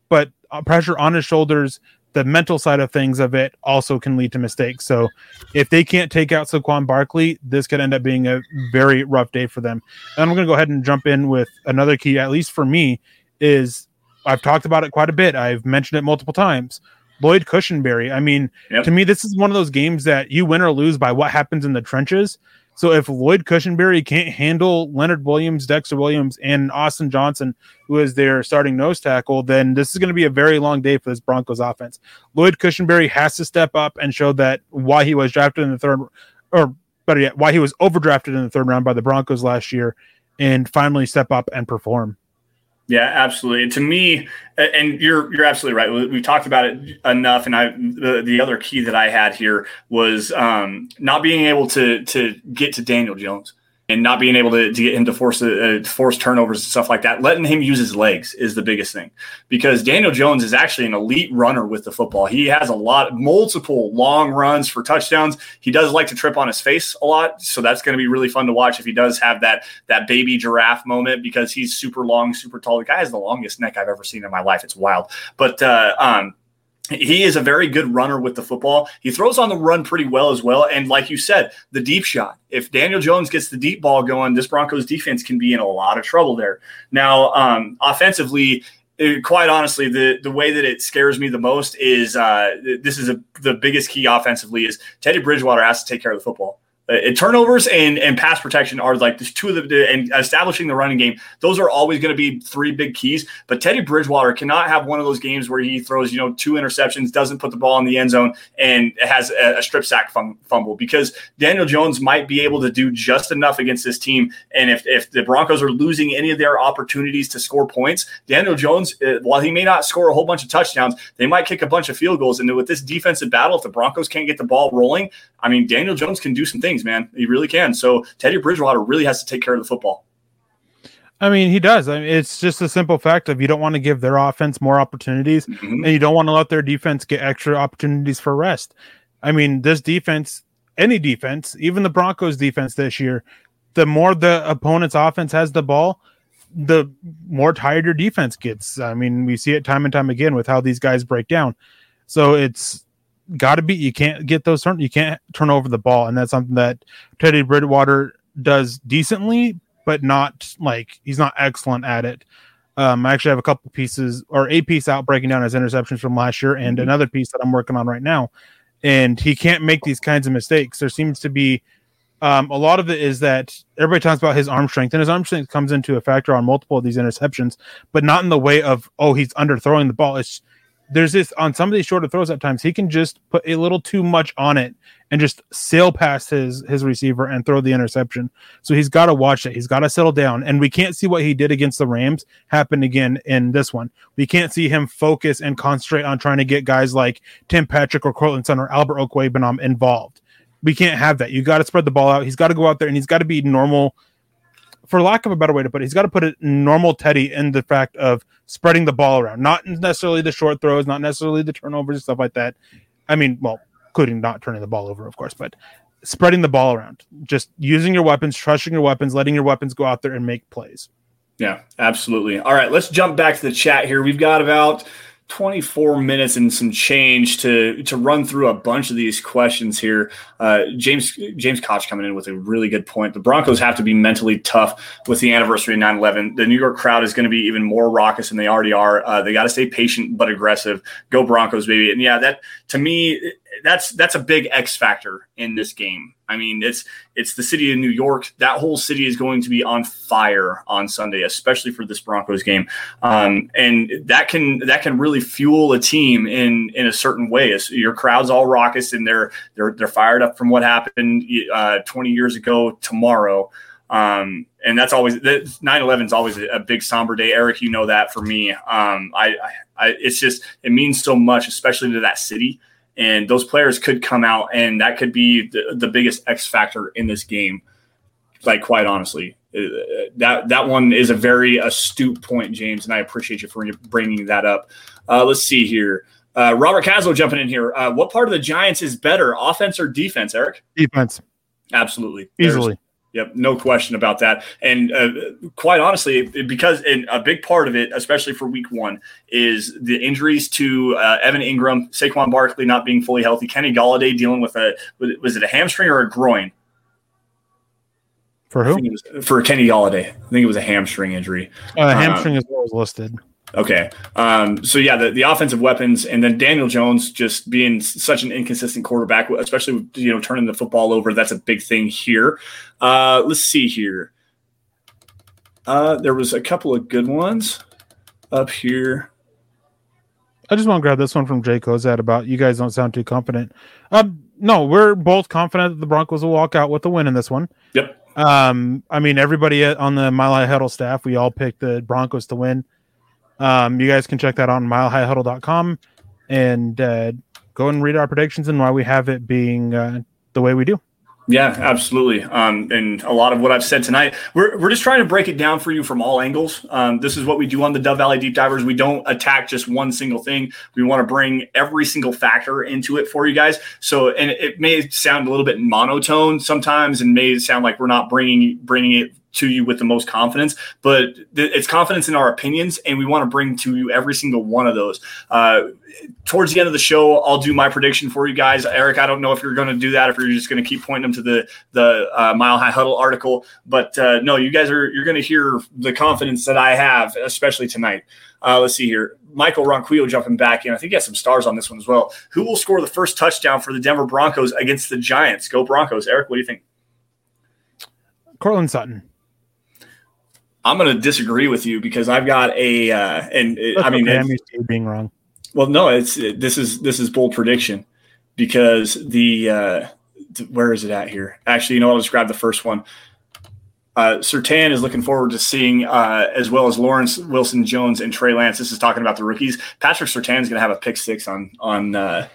but uh, pressure on his shoulders, the mental side of things of it also can lead to mistakes. So if they can't take out Saquon Barkley, this could end up being a very rough day for them. And I'm going to go ahead and jump in with another key, at least for me, is I've talked about it quite a bit. I've mentioned it multiple times. Lloyd Cushenberry. I mean, yep. to me, this is one of those games that you win or lose by what happens in the trenches. So if Lloyd Cushenberry can't handle Leonard Williams, Dexter Williams, and Austin Johnson, who is their starting nose tackle, then this is going to be a very long day for this Broncos offense. Lloyd Cushenberry has to step up and show that why he was drafted in the third, or better yet, why he was overdrafted in the third round by the Broncos last year, and finally step up and perform. Yeah, absolutely. To me, and you're you're absolutely right. We have talked about it enough, and I the, the other key that I had here was um, not being able to to get to Daniel Jones. And not being able to, to get him to force uh, force turnovers and stuff like that. Letting him use his legs is the biggest thing because Daniel Jones is actually an elite runner with the football. He has a lot, multiple long runs for touchdowns. He does like to trip on his face a lot, so that's going to be really fun to watch if he does have that that baby giraffe moment because he's super long, super tall. The guy has the longest neck I've ever seen in my life. It's wild, but uh, um, he is a very good runner with the football. He throws on the run pretty well as well. And like you said, the deep shot. If Daniel Jones gets the deep ball going, this Broncos defense can be in a lot of trouble there. Now, um, offensively, it, uh, quite honestly, the the way that it scares me the most is uh, this is a, the biggest key offensively is Teddy Bridgewater has to take care of the football. Uh, turnovers and and pass protection are like the two of the and establishing the running game. Those are always going to be three big keys. But Teddy Bridgewater cannot have one of those games where he throws you know two interceptions, doesn't put the ball in the end zone, and has a, a strip sack fumble because Daniel Jones might be able to do just enough against this team. And if if the Broncos are losing any of their opportunities to score points, Daniel Jones, uh, while he may not score a whole bunch of touchdowns, they might kick a bunch of field goals. And with this defensive battle, if the Broncos can't get the ball rolling, I mean Daniel Jones can do some things man. He really can. So Teddy Bridgewater really has to take care of the football. I mean, he does. I mean, it's just a simple fact of you don't want to give their offense more opportunities, mm-hmm. and you don't want to let their defense get extra opportunities for rest. I mean, this defense, any defense, even the Broncos defense this year, the more the opponent's offense has the ball, the more tired your defense gets. I mean, we see it time and time again with how these guys break down. So it's got to be you can't get those turn you can't turn over the ball, and that's something that Teddy Bridgewater does decently, but not like he's not excellent at it. Um, I actually have a couple pieces or a piece out breaking down his interceptions from last year, and mm-hmm. another piece that I'm working on right now. And he can't make these kinds of mistakes. There seems to be um, a lot of it is that everybody talks about his arm strength, and his arm strength comes into a factor on multiple of these interceptions, but not in the way of oh he's underthrowing the ball. It's there's this on some of these shorter throws at times he can just put a little too much on it and just sail past his his receiver and throw the interception. So he's got to watch it. He's got to settle down. And we can't see what he did against the Rams happen again in this one. We can't see him focus and concentrate on trying to get guys like Tim Patrick or Courtland Sutton or Albert Okwuegbunam involved. We can't have that. You got to spread the ball out. He's got to go out there and he's got to be normal for lack of a better way to put it, he's got to put a normal Teddy in the fact of spreading the ball around, not necessarily the short throws, not necessarily the turnovers and stuff like that. I mean, well, including not turning the ball over, of course, but spreading the ball around, just using your weapons, trusting your weapons, letting your weapons go out there and make plays. Yeah, absolutely. All right, let's jump back to the chat here. We've got about 24 minutes and some change to to run through a bunch of these questions here. Uh, James James Koch coming in with a really good point. The Broncos have to be mentally tough with the anniversary of 9/11. The New York crowd is going to be even more raucous than they already are. Uh, they got to stay patient but aggressive. Go Broncos, baby! And yeah, that to me that's that's a big X factor in this game. I mean, it's it's the city of New York. That whole city is going to be on fire on Sunday, especially for this Broncos game, um, and that can that can really fuel a team in in a certain way. your crowd's all raucous and they're they're they're fired up from what happened uh, 20 years ago tomorrow. Um, and that's always 9-11 is always a, big somber day. Erick, you know that for me. Um, I, I, it's just it means so much, especially to that city and those players could come out, and that could be the, the biggest X factor in this game. Like quite honestly, uh, that that one is a very astute point, James, and I appreciate you for bringing that up. Uh, let's see here. Uh, Robert Caslow jumping in here. Uh, what part of the Giants is better, offense or defense, Erick? Defense. Absolutely. Easily. Yep, no question about that. And uh, quite honestly, because a big part of it, especially for Week One, is the injuries to uh, Evan Engram, Saquon Barkley not being fully healthy, Kenny Golladay dealing with a was it a hamstring or a groin? For who? for Kenny Golladay, I think it was a hamstring injury. Uh, hamstring um, is what was listed. Okay. Um, so yeah, the, the offensive weapons, and then Daniel Jones just being such an inconsistent quarterback, especially you know turning the football over. That's a big thing here. Uh, let's see here. Uh, there was a couple of good ones up here. I just want to grab this one from Jay Kozad about you guys don't sound too confident. Um, no, we're both confident that the Broncos will walk out with the win in this one. Yep. Um, I mean, everybody on the Mile High Huddle staff, we all picked the Broncos to win. Um, you guys can check that on milehighhuddle.com and uh, go and read our predictions and why we have it being uh, the way we do. Yeah, absolutely. Um, and a lot of what I've said tonight, we're, we're just trying to break it down for you from all angles. Um, this is what we do on the Dove Valley Deep Divers. We don't attack just one single thing. We want to bring every single factor into it for you guys. So, and it may sound a little bit monotone sometimes, and may sound like we're not bringing bringing it to you with the most confidence, but th- it's confidence in our opinions, and we want to bring to you every single one of those. Uh, towards the end of the show, I'll do my prediction for you guys. Erick, I don't know if you're going to do that, if you're just going to keep pointing them to the the uh, Mile High Huddle article, but uh, no, you guys are you're going to hear the confidence that I have, especially tonight. Uh, let's see here. Michael Ronquillo jumping back in. I think he has some stars on this one as well. Who will score the first touchdown for the Denver Broncos against the Giants? Go Broncos. Erick, what do you think? Courtland Sutton. I'm going to disagree with you because I've got a uh, and it, I mean okay. I'm used to being wrong. Well, no, it's it, this is this is bold prediction because the uh, where is it at here? Actually, you know, I'll just grab the first one. Uh, Surtain is looking forward to seeing, uh, as well as Lawrence Wilson Jones and Trey Lance. This is talking about the rookies. Patrick Surtain is going to have a pick six on on uh,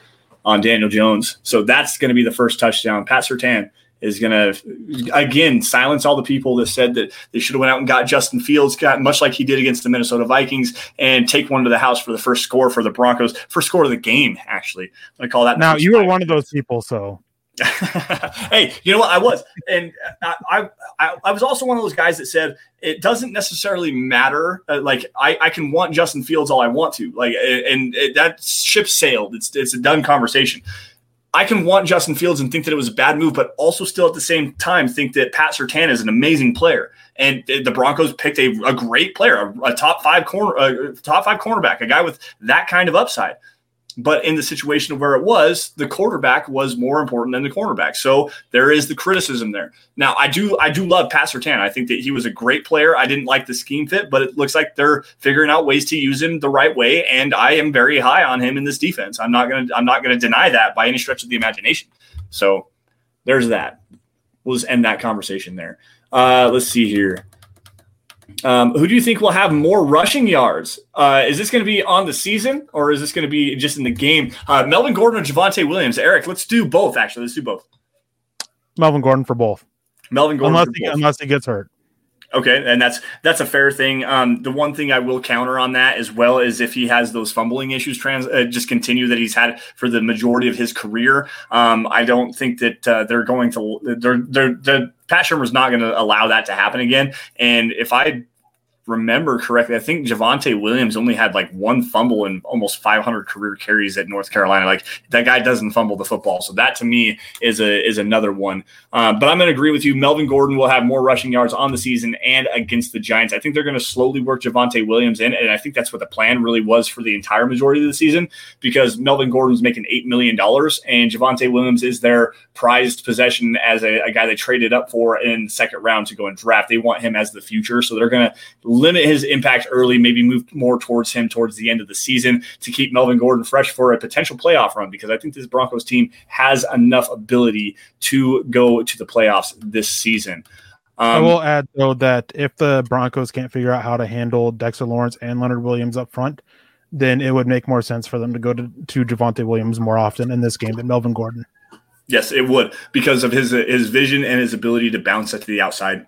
on Daniel Jones, so that's going to be the first touchdown. Pat Surtain is going to again silence all the people that said that they should have went out and got Justin Fields, got much like he did against the Minnesota Vikings, and take one to the house for the first score for the Broncos, first score of the game. Actually, I call that. Now you were one of those people, so. [LAUGHS] hey, you know what? I was, and I, I, I was also one of those guys that said it doesn't necessarily matter. Uh, like I, I can want Justin Fields all I want to, like, and, and that ship sailed. It's it's a done conversation. I can want Justin Fields and think that it was a bad move, but also still at the same time think that Pat Surtain is an amazing player. And the Broncos picked a, a great player, a, a top five corner, a top five cornerback, a guy with that kind of upside. But in the situation where it was, the quarterback was more important than the cornerback. So there is the criticism there. Now, I do I do love Pat Surtain. I think that he was a great player. I didn't like the scheme fit, but it looks like they're figuring out ways to use him the right way. And I am very high on him in this defense. I'm not gonna I'm not gonna deny that by any stretch of the imagination. So there's that. We'll just end that conversation there. Uh, let's see here. Um, who do you think will have more rushing yards? Uh, is this going to be on the season or is this going to be just in the game? Uh, Melvin Gordon or Javonte Williams? Erick, let's do both. Actually, let's do both. Melvin Gordon for both. Melvin Gordon unless he, unless he gets hurt. Okay, and that's that's a fair thing. Um, the one thing I will counter on that as well is if he has those fumbling issues, trans uh, just continue that he's had for the majority of his career. Um, I don't think that uh, they're going to. They're they're, they're Pat Shurmur's not going to allow that to happen again. And if I remember correctly, I think Javonte Williams only had like one fumble in almost 500 career carries at North Carolina. Like that guy doesn't fumble the football, so that to me is a is another one. Uh, but I'm going to agree with you. Melvin Gordon will have more rushing yards on the season and against the Giants. I think they're going to slowly work Javonte Williams in, and I think that's what the plan really was for the entire majority of the season because Melvin Gordon's making eight million dollars, and Javonte Williams is their prized possession as a, a guy they traded up for in second round to go and draft. They want him as the future, so they're going to limit his impact early, maybe move more towards him towards the end of the season to keep Melvin Gordon fresh for a potential playoff run because I think this Broncos team has enough ability to go to the playoffs this season. Um, I will add though that if the Broncos can't figure out how to handle Dexter Lawrence and Leonard Williams up front, then it would make more sense for them to go to, to Javonte Williams more often in this game than Melvin Gordon. Yes, it would because of his his vision and his ability to bounce it to the outside.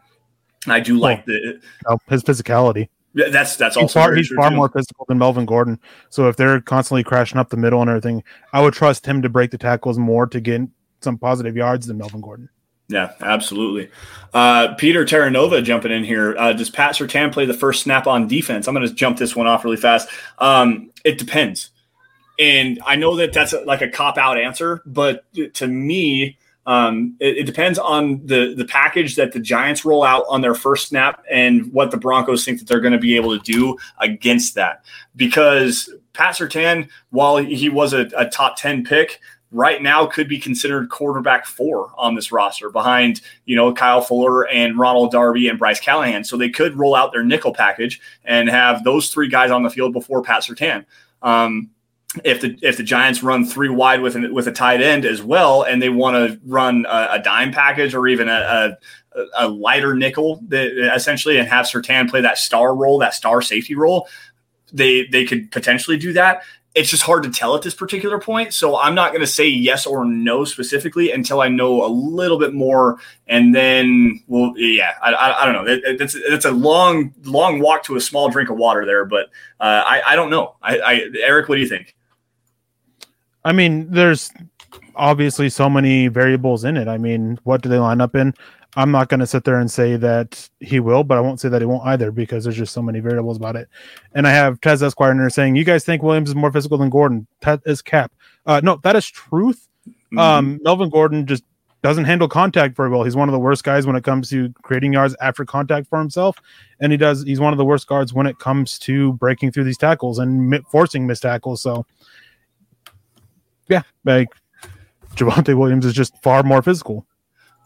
I do like the oh, his physicality. Yeah, that's that's also he's far, he's far more physical than Melvin Gordon. So if they're constantly crashing up the middle and everything, I would trust him to break the tackles more to get some positive yards than Melvin Gordon. Yeah, absolutely. Uh, Peter Terranova jumping in here. Uh, does Pat Surtain play the first snap on defense? I'm going to jump this one off really fast. Um, it depends, and I know that that's a, like a cop out answer, but to me, um, it, it, depends on the the package that the Giants roll out on their first snap and what the Broncos think that they're going to be able to do against that. Because Pat Surtain, while he was a, a top ten pick, right now could be considered quarterback four on this roster behind, you know, Kyle Fuller and Ronald Darby and Bryce Callahan. So they could roll out their nickel package and have those three guys on the field before Pat Surtain. Um, if the if the Giants run three wide with an, with a tight end as well, and they want to run a, a, dime package or even a, a, a lighter nickel, that, essentially, and have Surtain play that star role, that star safety role, they they could potentially do that. it's just hard to tell at this particular point. So I'm not going to say yes or no specifically until I know a little bit more, and then well, yeah, I, I, I don't know. It, it's it's a long long walk to a small drink of water there, but uh, I I don't know. I, I Erick, what do you think? I mean, there's obviously so many variables in it. I mean, what do they line up in? I'm not going to sit there and say that he will, but I won't say that he won't either because there's just so many variables about it. And I have Tez Esquire saying, "You guys think Williams is more physical than Gordon?" That is cap. Uh, no, that is truth. Mm-hmm. Um, Melvin Gordon just doesn't handle contact very well. He's one of the worst guys when it comes to creating yards after contact for himself, and he does. He's one of the worst guards when it comes to breaking through these tackles and mi- forcing missed tackles. So, like Javonte Williams is just far more physical.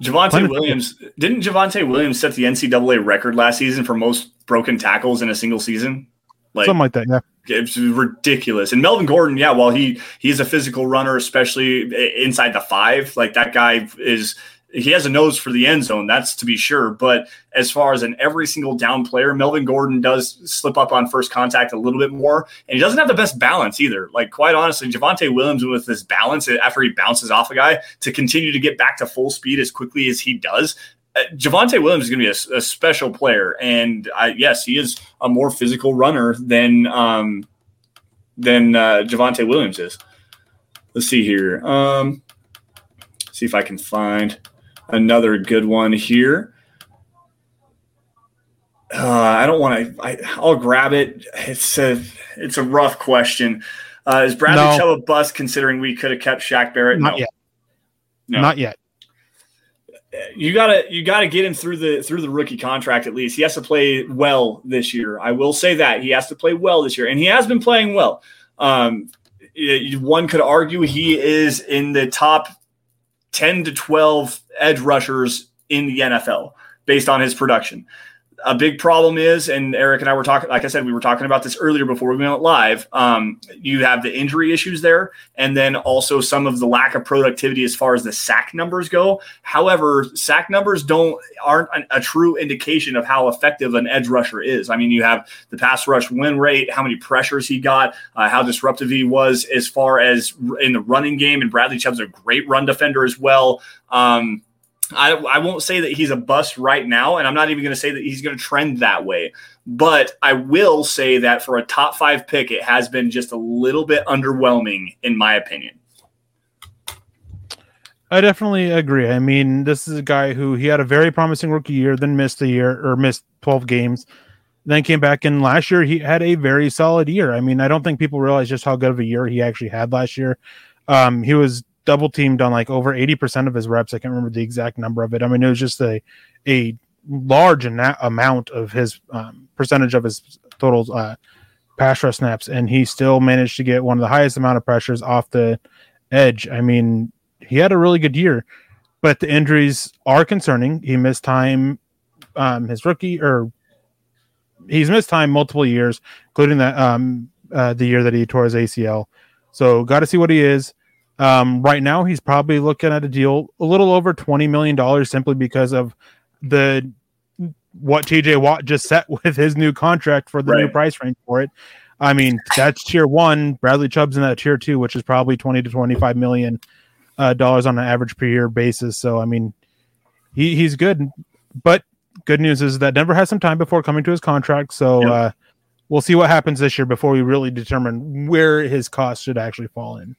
Javonte Williams didn't Javonte Williams set the NCAA record last season for most broken tackles in a single season? Like something like that, yeah. It's ridiculous. And Melvin Gordon, yeah, while he he's a physical runner, especially inside the five, like that guy is he has a nose for the end zone, that's to be sure. But as far as an every single down player, Melvin Gordon does slip up on first contact a little bit more, and he doesn't have the best balance either. Like quite honestly, Javonte Williams with this balance after he bounces off a guy to continue to get back to full speed as quickly as he does. Uh, Javonte Williams is going to be a, a, special player, and I, yes, he is a more physical runner than um, than uh, Javonte Williams is. Let's see here. Um, see if I can find another good one here. Uh, I don't want to. I'll grab it. It's a it's a rough question. Uh, is Bradley no. Chubb a bust considering we could have kept Shaq Barrett? Not no. yet. No. Not yet. You gotta you gotta get him through the through the rookie contract at least. He has to play well this year. I will say that he has to play well this year, and he has been playing well. Um, one could argue he is in the top 10 to 12 edge rushers in the NFL based on his production. A big problem is, and Erick and I were talking, like I said, we were talking about this earlier before we went live. Um, you have the injury issues there, and then also some of the lack of productivity as far as the sack numbers go. However, sack numbers don't aren't a, a true indication of how effective an edge rusher is. I mean, you have the pass rush win rate, how many pressures he got, uh, how disruptive he was as far as in the running game, and Bradley Chubb's a great run defender as well. Um, I, I won't say that he's a bust right now, and I'm not even going to say that he's going to trend that way. But I will say that for a top five pick, it has been just a little bit underwhelming, in my opinion. I definitely agree. I mean, this is a guy who he had a very promising rookie year, then missed a year or missed 12 games, then came back. And last year, he had a very solid year. I mean, I don't think people realize just how good of a year he actually had last year. Um, he was double teamed on like over 80% of his reps. I can't remember the exact number of it. I mean, it was just a, a large amount of his um, percentage of his total uh, pass rush snaps. And he still managed to get one of the highest amount of pressures off the edge. I mean, he had a really good year, but the injuries are concerning. He missed time, um, his rookie or he's missed time multiple years, including that, um, uh, the year that he tore his ACL. So got to see what he is. Um, right now, he's probably looking at a deal a little over twenty million dollars, simply because of the what TJ Watt just set [LAUGHS] with his new contract for the right. new price range for it. I mean, that's tier one. Bradley Chubb's in that tier two, which is probably twenty to twenty five million uh, dollars on an average per year basis. So, I mean, he he's good. But good news is that Denver has some time before coming to his contract. So. Yep. Uh, we'll see what happens this year before we really determine where his cost should actually fall in.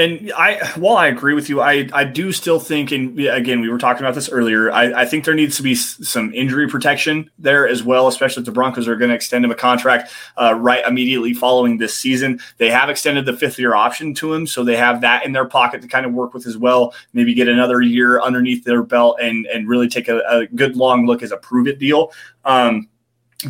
And I, while I agree with you, I, I do still think, and again, we were talking about this earlier. I, I think there needs to be some injury protection there as well, especially if the Broncos are going to extend him a contract uh, right immediately following this season. They have extended the fifth year option to him, so they have that in their pocket to kind of work with as well. Maybe get another year underneath their belt and and really take a, a good long look as a prove it deal. Um,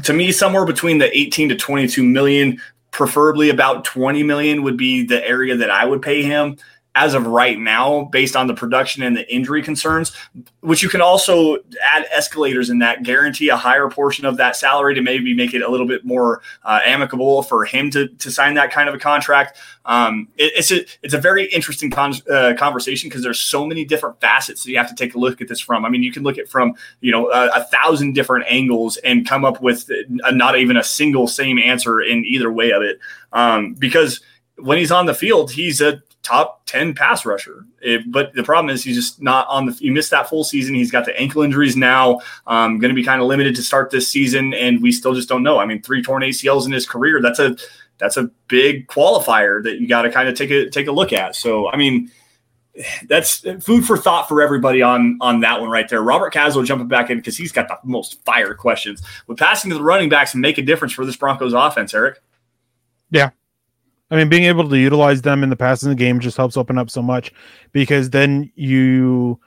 to me, somewhere between the 18 to 22 million preferably about 20 million would be the area that I would pay him. As of right now, based on the production and the injury concerns, which you can also add escalators in that guarantee a higher portion of that salary to maybe make it a little bit more uh, amicable for him to, to sign that kind of a contract. Um, it, it's a it's a very interesting con- uh, conversation because there's so many different facets that you have to take a look at this from. I mean, you can look at from you know a, a thousand different angles and come up with a, not even a single same answer in either way of it, um, because when he's on the field, he's a top 10 pass rusher. It, but the problem is he's just not on the, you missed that full season. He's got the ankle injuries now, um, going to be kind of limited to start this season. And we still just don't know. I mean, three torn ACLs in his career, that's a, that's a big qualifier that you got to kind of take a, take a look at. So, I mean, that's food for thought for everybody on on that one right there. Robert Caswell jumping back in because he's got the most fire questions. Would passing to the running backs make a difference for this Broncos offense, Erick? Yeah, I mean, being able to utilize them in the passing game just helps open up so much because then you,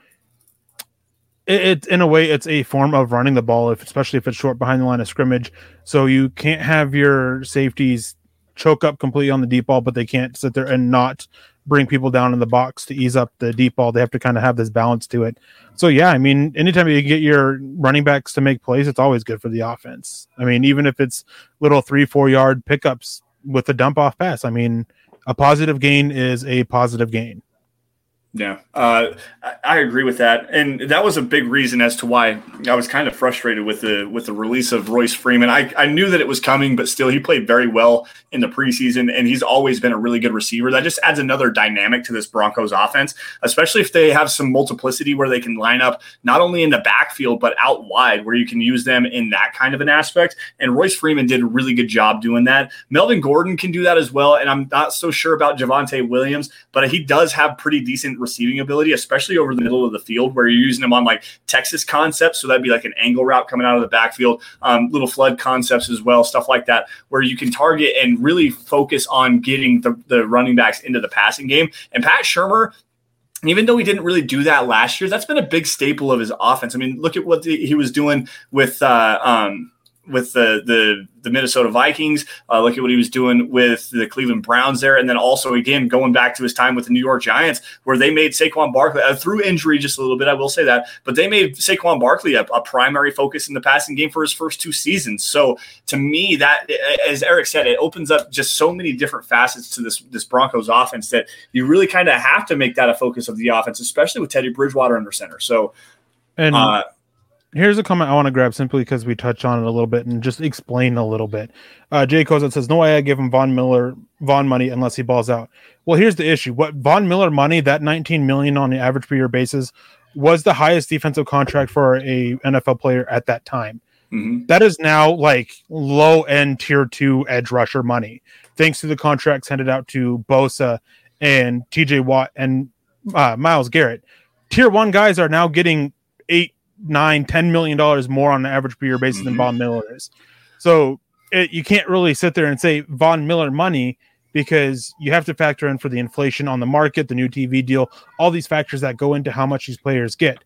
it, it, in a way, it's a form of running the ball, if especially if it's short behind the line of scrimmage. So you can't have your safeties choke up completely on the deep ball, but they can't sit there and not bring people down in the box to ease up the deep ball. They have to kind of have this balance to it. So yeah, I mean, anytime you get your running backs to make plays, it's always good for the offense. I mean, even if it's little three, four yard pickups with the dump off pass. I mean, a positive gain is a positive gain. Yeah, uh, I agree with that, and that was a big reason as to why I was kind of frustrated with the with the release of Royce Freeman. I, I knew that it was coming, but still, he played very well in the preseason, and he's always been a really good receiver. That just adds another dynamic to this Broncos offense, especially if they have some multiplicity where they can line up not only in the backfield but out wide, where you can use them in that kind of an aspect. And Royce Freeman did a really good job doing that. Melvin Gordon can do that as well, and I'm not so sure about Javonte Williams, but he does have pretty decent receiving ability, especially over the middle of the field where you're using them on like Texas concepts. So that'd be like an angle route coming out of the backfield, um, little flood concepts as well, stuff like that, where you can target and really focus on getting the, the running backs into the passing game. And Pat Shurmur, even though he didn't really do that last year, that's been a big staple of his offense. I mean, look at what the, he was doing with uh, um, with the the the Minnesota Vikings. Uh, look at what he was doing with the Cleveland Browns there, and then also again going back to his time with the New York Giants, where they made Saquon Barkley uh, through injury just a little bit. I will say that, but they made Saquon Barkley a, a, primary focus in the passing game for his first two seasons. So to me, that as Erick said, it opens up just so many different facets to this this Broncos offense that you really kind of have to make that a focus of the offense, especially with Teddy Bridgewater under center. So. And uh, here's a comment I want to grab simply because we touch on it a little bit and just explain a little bit. Uh, Jay Kozat says, "No way I give him Von Miller Von money unless he balls out." Well, here's the issue: what Von Miller money, that 19 million on the average per year basis, was the highest defensive contract for a NFL player at that time. Mm-hmm. That is now like low end tier two edge rusher money, thanks to the contracts handed out to Bosa and T.J. Watt and uh, Myles Garrett. Tier one guys are now getting eight nine, ten million dollars more on an average per year basis mm-hmm. than Von Miller is. So it, you can't really sit there and say Von Miller money because you have to factor in for the inflation on the market, the new TV deal, all these factors that go into how much these players get.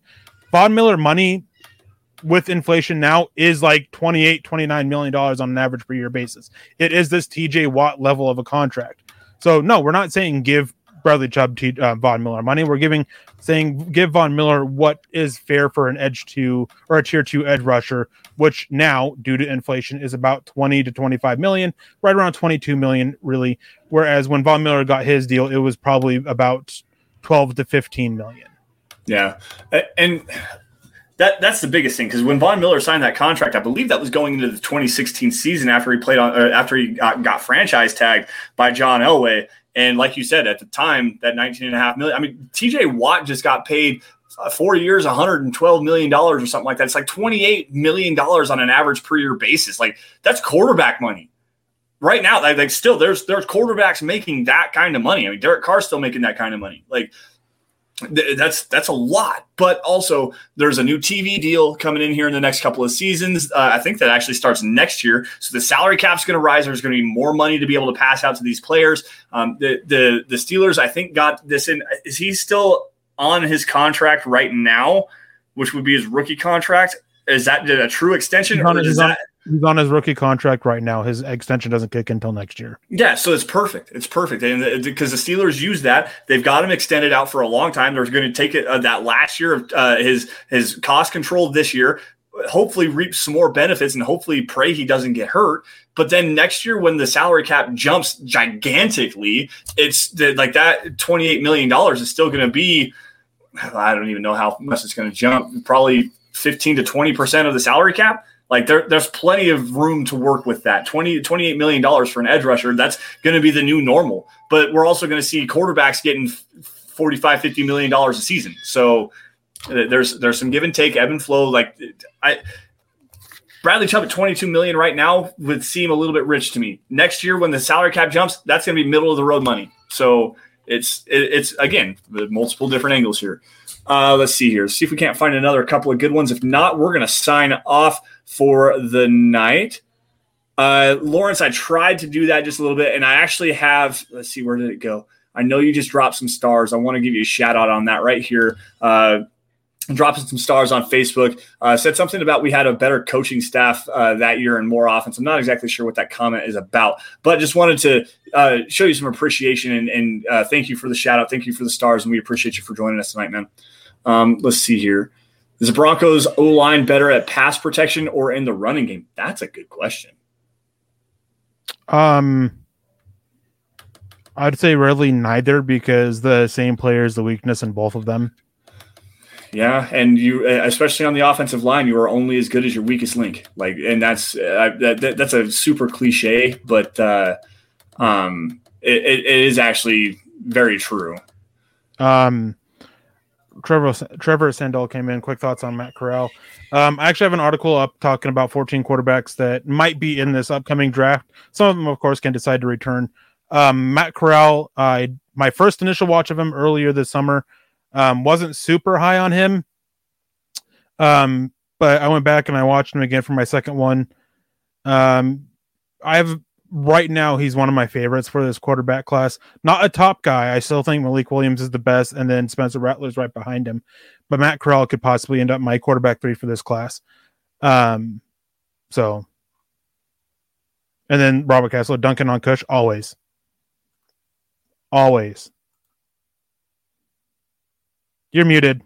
Von Miller money with inflation now is like 28 29 million dollars on an average per year basis. It is this TJ Watt level of a contract. So no, we're not saying give Bradley Chubb, T, uh, Von Miller money. We're giving saying give Von Miller what is fair for an edge two or a tier two edge rusher, which now due to inflation is about 20 to 25 million, right around 22 million, really. Whereas when Von Miller got his deal, it was probably about 12 to 15 million. Yeah. And that that's the biggest thing because when Von Miller signed that contract, I believe that was going into the 2016 season after he played on uh, after he got, got franchise tagged by John Elway. And like you said, at the time, that 19 and a half million, I mean, TJ Watt just got paid uh, four years, 112 million dollars or something like that. It's like 28 million dollars on an average per year basis. Like that's quarterback money. Right now, like, like still, there's there's quarterbacks making that kind of money. I mean, Derek Carr's still making that kind of money. Like that's that's a lot but also there's a new tv deal coming in here in the next couple of seasons. Uh, i think that actually starts next year. So the salary cap's going to rise. There's going to be more money to be able to pass out to these players. Um, the, the the steelers i think got this in. Is he still on his contract right now which would be his rookie contract? Is that a true extension on, he's, on, he's on his rookie contract right now. His extension doesn't kick until next year. Yeah, so it's perfect. It's perfect, and because the, the, Steelers use that, they've got him extended out for a long time. They're going to take it uh, that last year of uh, his his cost control this year. Hopefully, reap some more benefits, and hopefully, pray he doesn't get hurt. But then next year, when the salary cap jumps gigantically, it's like that twenty eight million dollars is still going to be. I don't even know how much it's going to jump. Probably fifteen to twenty percent of the salary cap like there, there's plenty of room to work with that. 20 28 million dollars for an edge rusher. That's going to be the new normal. But we're also going to see quarterbacks getting 45 50 million dollars a season. So uh, there's there's some give and take, ebb and flow. Like I Bradley Chubb at 22 million right now would seem a little bit rich to me. Next year, when the salary cap jumps, that's going to be middle of the road money. So it's it's again the multiple different angles here. Uh, let's see here. See if we can't find another couple of good ones. If not, we're going to sign off for the night. Uh, Lawrence, I tried to do that just a little bit, and I actually have. Let's see, where did it go? I know you just dropped some stars. I want to give you a shout out on that right here. Uh, dropping some stars on Facebook. Uh, said something about we had a better coaching staff uh, that year and more offense. I'm not exactly sure what that comment is about, but just wanted to uh, show you some appreciation and, and uh, thank you for the shout out. Thank you for the stars, and we appreciate you for joining us tonight, man. Um, let's see here. Is the Broncos O line better at pass protection or in the running game? That's a good question. Um, I'd say really neither because the same player is the weakness in both of them. Yeah, and you, especially on the offensive line, you are only as good as your weakest link. Like, and that's uh, that, that's a super cliche, but uh, um, it, it is actually very true. Um, Trevor Trevor Sandell came in. Quick thoughts on Matt Corral. Um, I actually have an article up talking about 14 quarterbacks that might be in this upcoming draft. Some of them, of course, can decide to return. Um, Matt Corral, uh, my first initial watch of him earlier this summer, um, wasn't super high on him. Um, but I went back and I watched him again for my second one. Um, I have right now he's one of my favorites for this quarterback class. Not a top guy. I still think Malik Willis is the best, and then Spencer Rattler's right behind him. But Matt Corral could possibly end up my quarterback three for this class. Um, so, and then Robert Castle, Duncan on Kush, always, always. You're muted.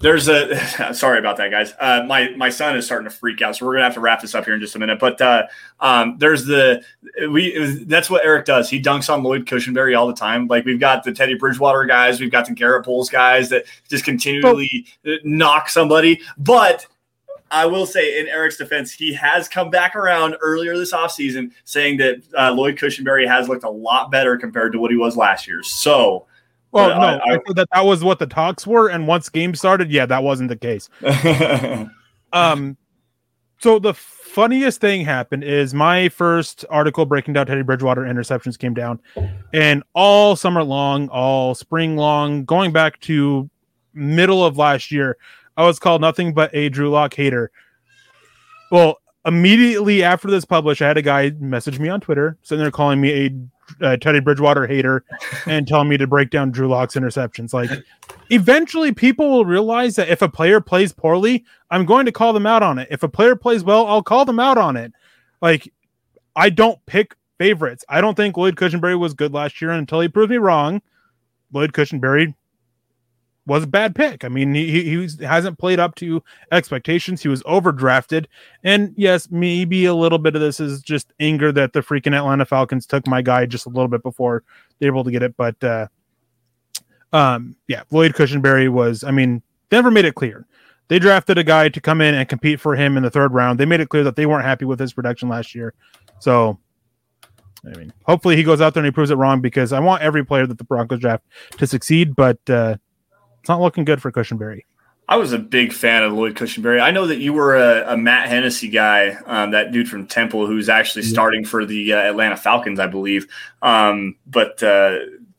There's a [LAUGHS] sorry about that, guys. Uh, my my son is starting to freak out, so we're gonna have to wrap this up here in just a minute. But uh, um, there's the we that's what Erick does. He dunks on Lloyd Cushenberry all the time. Like we've got the Teddy Bridgewater guys, we've got the Garett Bolles guys that just continually knock somebody. But I will say, in Erick's defense, he has come back around earlier this offseason saying that uh, Lloyd Cushenberry has looked a lot better compared to what he was last year. So well, no, I, I, that that was what the talks were, and once game started, yeah, that wasn't the case. [LAUGHS] um, so the funniest thing happened is my first article breaking down Teddy Bridgewater interceptions came down, and all summer long, all spring long, going back to middle of last year, I was called nothing but a Drew Lock hater. Well, immediately after this published, I had a guy message me on Twitter, sitting there calling me a uh, Teddy Bridgewater hater [LAUGHS] and telling me to break down Drew Lock's interceptions. Like, eventually, people will realize that if a player plays poorly, I'm going to call them out on it. If a player plays well, I'll call them out on it. Like, I don't pick favorites. I don't think Lloyd Cushenberry was good last year until he proved me wrong. Lloyd Cushenberry was a bad pick. I mean, he, he hasn't played up to expectations. He was overdrafted. And yes, maybe a little bit of this is just anger that the freaking Atlanta Falcons took my guy just a little bit before they were able to get it. But uh, um, yeah, Lloyd Cushenberry was, I mean, Denver made it clear. They drafted a guy to come in and compete for him in the third round. They made it clear that they weren't happy with his production last year. So, I mean, hopefully he goes out there and he proves it wrong because I want every player that the Broncos draft to succeed. But uh, it's not looking good for Cushenberry. I was a big fan of Lloyd Cushenberry. I know that you were a, a Matt Hennessy guy, um, that dude from Temple who's actually starting for the uh, Atlanta Falcons, I believe. Um, but uh,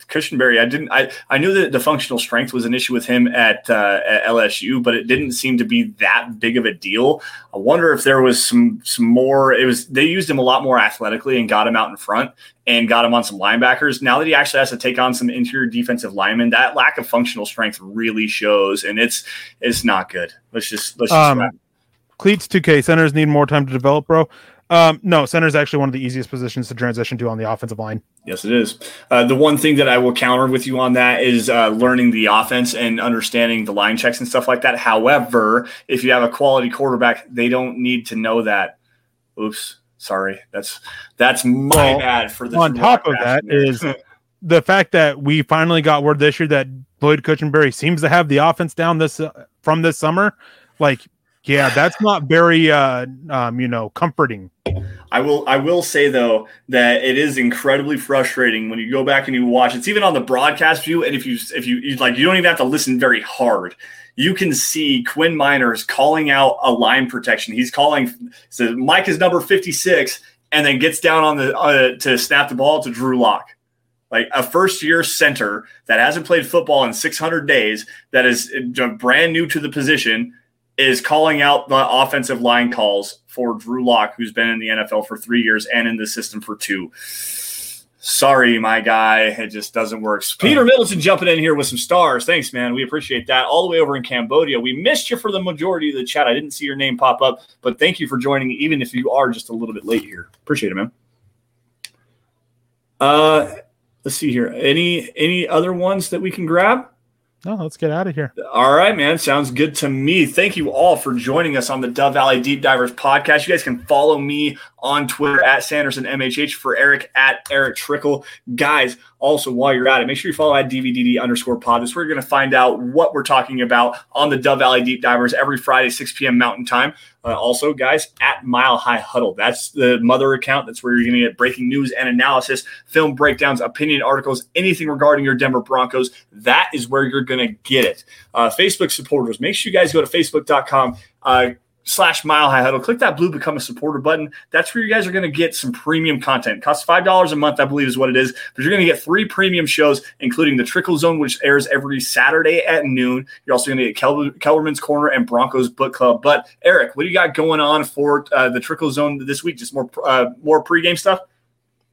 Cushenberry, I didn't. I I knew that the functional strength was an issue with him at, uh, at LSU, but it didn't seem to be that big of a deal. I wonder if there was some some more. It was they used him a lot more athletically and got him out in front and got him on some linebackers. Now that he actually has to take on some interior defensive linemen, that lack of functional strength really shows, and it's it's not good. Let's just let's just. Um, Cleats 2K centers need more time to develop, bro. Um, no, center is actually one of the easiest positions to transition to on the offensive line. Yes, it is. Uh, the one thing that I will counter with you on that is uh, learning the offense and understanding the line checks and stuff like that. However, if you have a quality quarterback, they don't need to know that. Oops, sorry. That's that's my well, bad for this. On top of that is [LAUGHS] the fact that we finally got word this year that Lloyd Cushenberry seems to have the offense down this uh, from this summer. Like yeah, that's not very uh um, you know, comforting. I will I will say though that it is incredibly frustrating when you go back and you watch it's even on the broadcast view and if you if you, like you don't even have to listen very hard. You can see Quinn Meinerz calling out a line protection. He's calling so Mike is number 56 and then gets down on the uh, to snap the ball to Drew Lock like a first year center that hasn't played football in 600 days, that is brand new to the position, is calling out the offensive line calls for Drew Lock, who's been in the NFL for three years and in the system for two. Sorry, my guy. It just doesn't work. Peter Middleton jumping in here with some stars. Thanks, man. We appreciate that. All the way over in Cambodia. We missed you for the majority of the chat. I didn't see your name pop up, but thank you for joining, even if you are just a little bit late here. Appreciate it, man. Uh, let's see here. Any any other ones that we can grab? No, let's get out of here. All right, man. Sounds good to me. Thank you all for joining us on the Dove Valley Deep Divers podcast. You guys can follow me on Twitter at Sanderson MHH for Eric at Erick Trickel. Guys, also while you're at it, make sure you follow at DVDD underscore pod. That's where you're going to find out what we're talking about on the Dove Valley Deep Divers every Friday, 6 p.m. Mountain Time. Uh, also, guys, at Mile High Huddle. That's the mother account. That's where you're going to get breaking news and analysis, film breakdowns, opinion articles, anything regarding your Denver Broncos. That is where you're going to get it. Uh, Facebook supporters, make sure you guys go to facebook.com. Uh, slash mile high huddle. Click that blue become a supporter button. That's where you guys are going to get some premium content. It costs five dollars a month, I believe, is what it is. But you're going to get three premium shows, including the Trickel Zone, which airs every Saturday at noon. You're also going to get Kel- Kelberman's Corner and Broncos Book Club. But Erick, what do you got going on for uh, the Trickel Zone this week? Just more uh, more pregame stuff.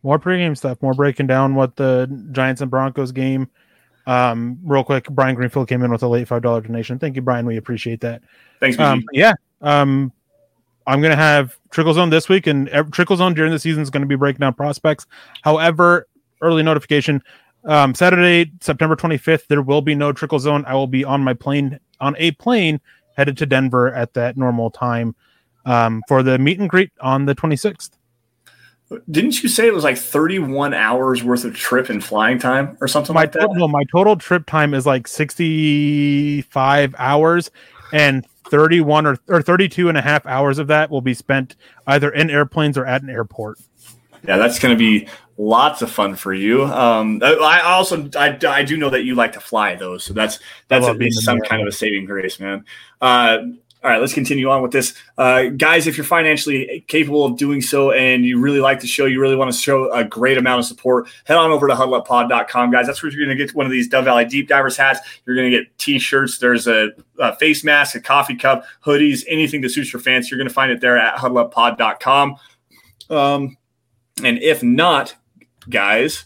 More pregame stuff. More breaking down what the Giants and Broncos game. Um, real quick, Brian Greenfield came in with a late five dollar donation. Thank you, Brian. We appreciate that. Thanks. Um, yeah, um, I'm going to have Trickel Zone this week, and Trickel Zone during the season is going to be breaking down prospects. However, early notification um, Saturday, September 25th, there will be no Trickel Zone. I will be on my plane, on a plane headed to Denver at that normal time um, for the meet and greet on the 26th. Didn't you say it was like 31 hours worth of trip and flying time or something my like that? Total, my total trip time is like 65 hours and 31 or, or 32 and a half hours of that will be spent either in airplanes or at an airport. Yeah, that's going to be lots of fun for you. Um, I also I, I do know that you like to fly though, so that's that's at least some kind of a saving grace, man. Uh, all right, let's continue on with this. Uh, guys, if you're financially capable of doing so and you really like the show, you really want to show a great amount of support, head on over to huddleuppod.com, guys. That's where you're going to get one of these Dove Valley Deep Divers hats. You're going to get t shirts. There's a, a, face mask, a coffee cup, hoodies, anything that suits your fancy. You're going to find it there at huddleuppod.com. Um, and if not, guys,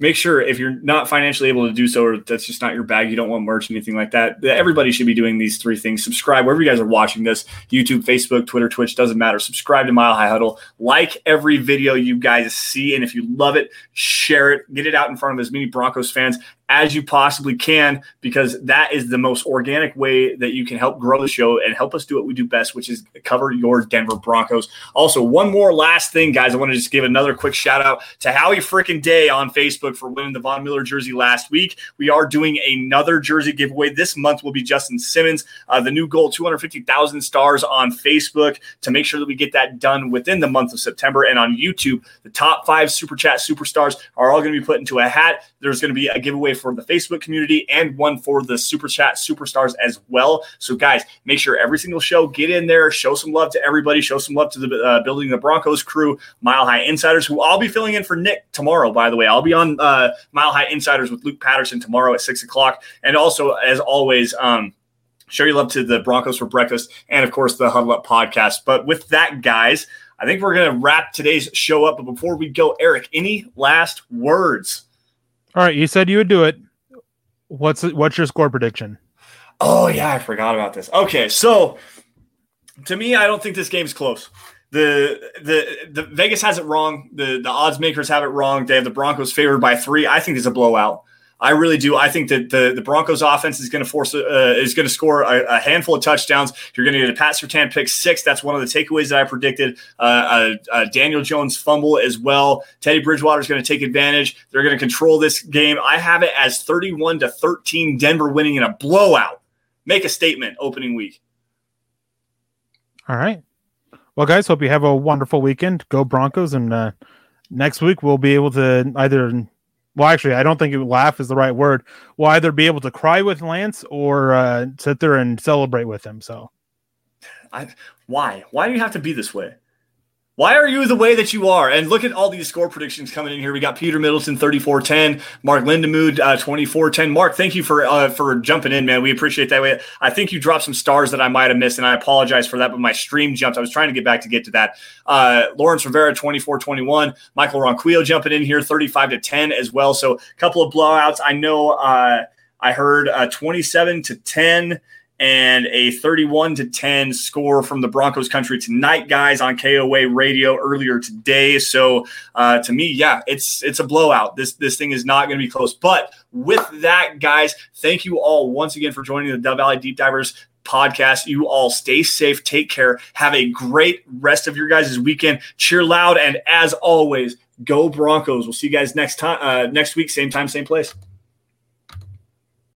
make sure if you're not financially able to do so, or that's just not your bag, you don't want merch, anything like that. Everybody should be doing these three things. Subscribe wherever you guys are watching this YouTube, Facebook, Twitter, Twitch, doesn't matter. Subscribe to Mile High Huddle. Like every video you guys see. And if you love it, share it, get it out in front of as many Broncos fans as you possibly can because that is the most organic way that you can help grow the show and help us do what we do best, which is cover your Denver Broncos. Also, one more last thing, guys. I want to just give another quick shout out to Howie freaking Day on Facebook for winning the Von Miller jersey last week. We are doing another jersey giveaway. This month will be Justin Simmons. Uh, the new goal 250,000 stars on Facebook to make sure that we get that done within the month of September. And on YouTube, the top five Super Chat superstars are all going to be put into a hat. There's going to be a giveaway for the Facebook community and one for the Super Chat Superstars as well. So, guys, make sure every single show get in there, show some love to everybody, show some love to the uh, Building the Broncos crew, Mile High Insiders, who I'll be filling in for Nick tomorrow, by the way. I'll be on uh, Mile High Insiders with Luke Patterson tomorrow at six o'clock. And also, as always, um, show your love to the Broncos for breakfast and, of course, the Huddle Up podcast. But with that, guys, I think we're going to wrap today's show up. But before we go, Erick, any last words? All right, you said you would do it. What's what's your score prediction? Oh yeah, I forgot about this. Okay, so To me, I don't think this game's close. The the the Vegas has it wrong. The the odds makers have it wrong. They have the Broncos favored by three. I think it's a blowout. I really do. I think that the, the Broncos offense is going to force uh, is going to score a, a, handful of touchdowns. You're going to get a Pat Surtain pick six. That's one of the takeaways that I predicted. Uh, a, a Daniel Jones fumble as well. Teddy Bridgewater is going to take advantage. They're going to control this game. I have it as 31 to 13. Denver winning in a blowout. Make a statement opening week. All right. Well, guys, hope you have a wonderful weekend. Go Broncos, and uh, next week we'll be able to either well, actually, I don't think laugh is the right word. We'll either be able to cry with Lance or uh, sit there and celebrate with him. So, I, why? Why do you have to be this way? Why are you the way that you are? And look at all these score predictions coming in here. We got Peter Middleton 34-10, Mark Lindemood uh, 24-10. Mark, thank you for uh, for jumping in, man. We appreciate that. I think you dropped some stars that I might have missed, and I apologize for that. But my stream jumped. I was trying to get back to get to that. Uh, Lawrence Rivera 24-21, Michael Ronquillo jumping in here 35 to 10 as well. So a couple of blowouts. I know uh, I heard uh, 27 to 10 and a 31 to 10 score from the Broncos country tonight, guys, on KOA radio earlier today. So uh, to me, yeah, it's it's a blowout. This this thing is not going to be close. But with that, guys, thank you all once again for joining the Dove Valley Deep Divers podcast. You all stay safe, take care, have a great rest of your guys' weekend. Cheer loud, and as always, go Broncos. We'll see you guys next time uh, next week, same time, same place.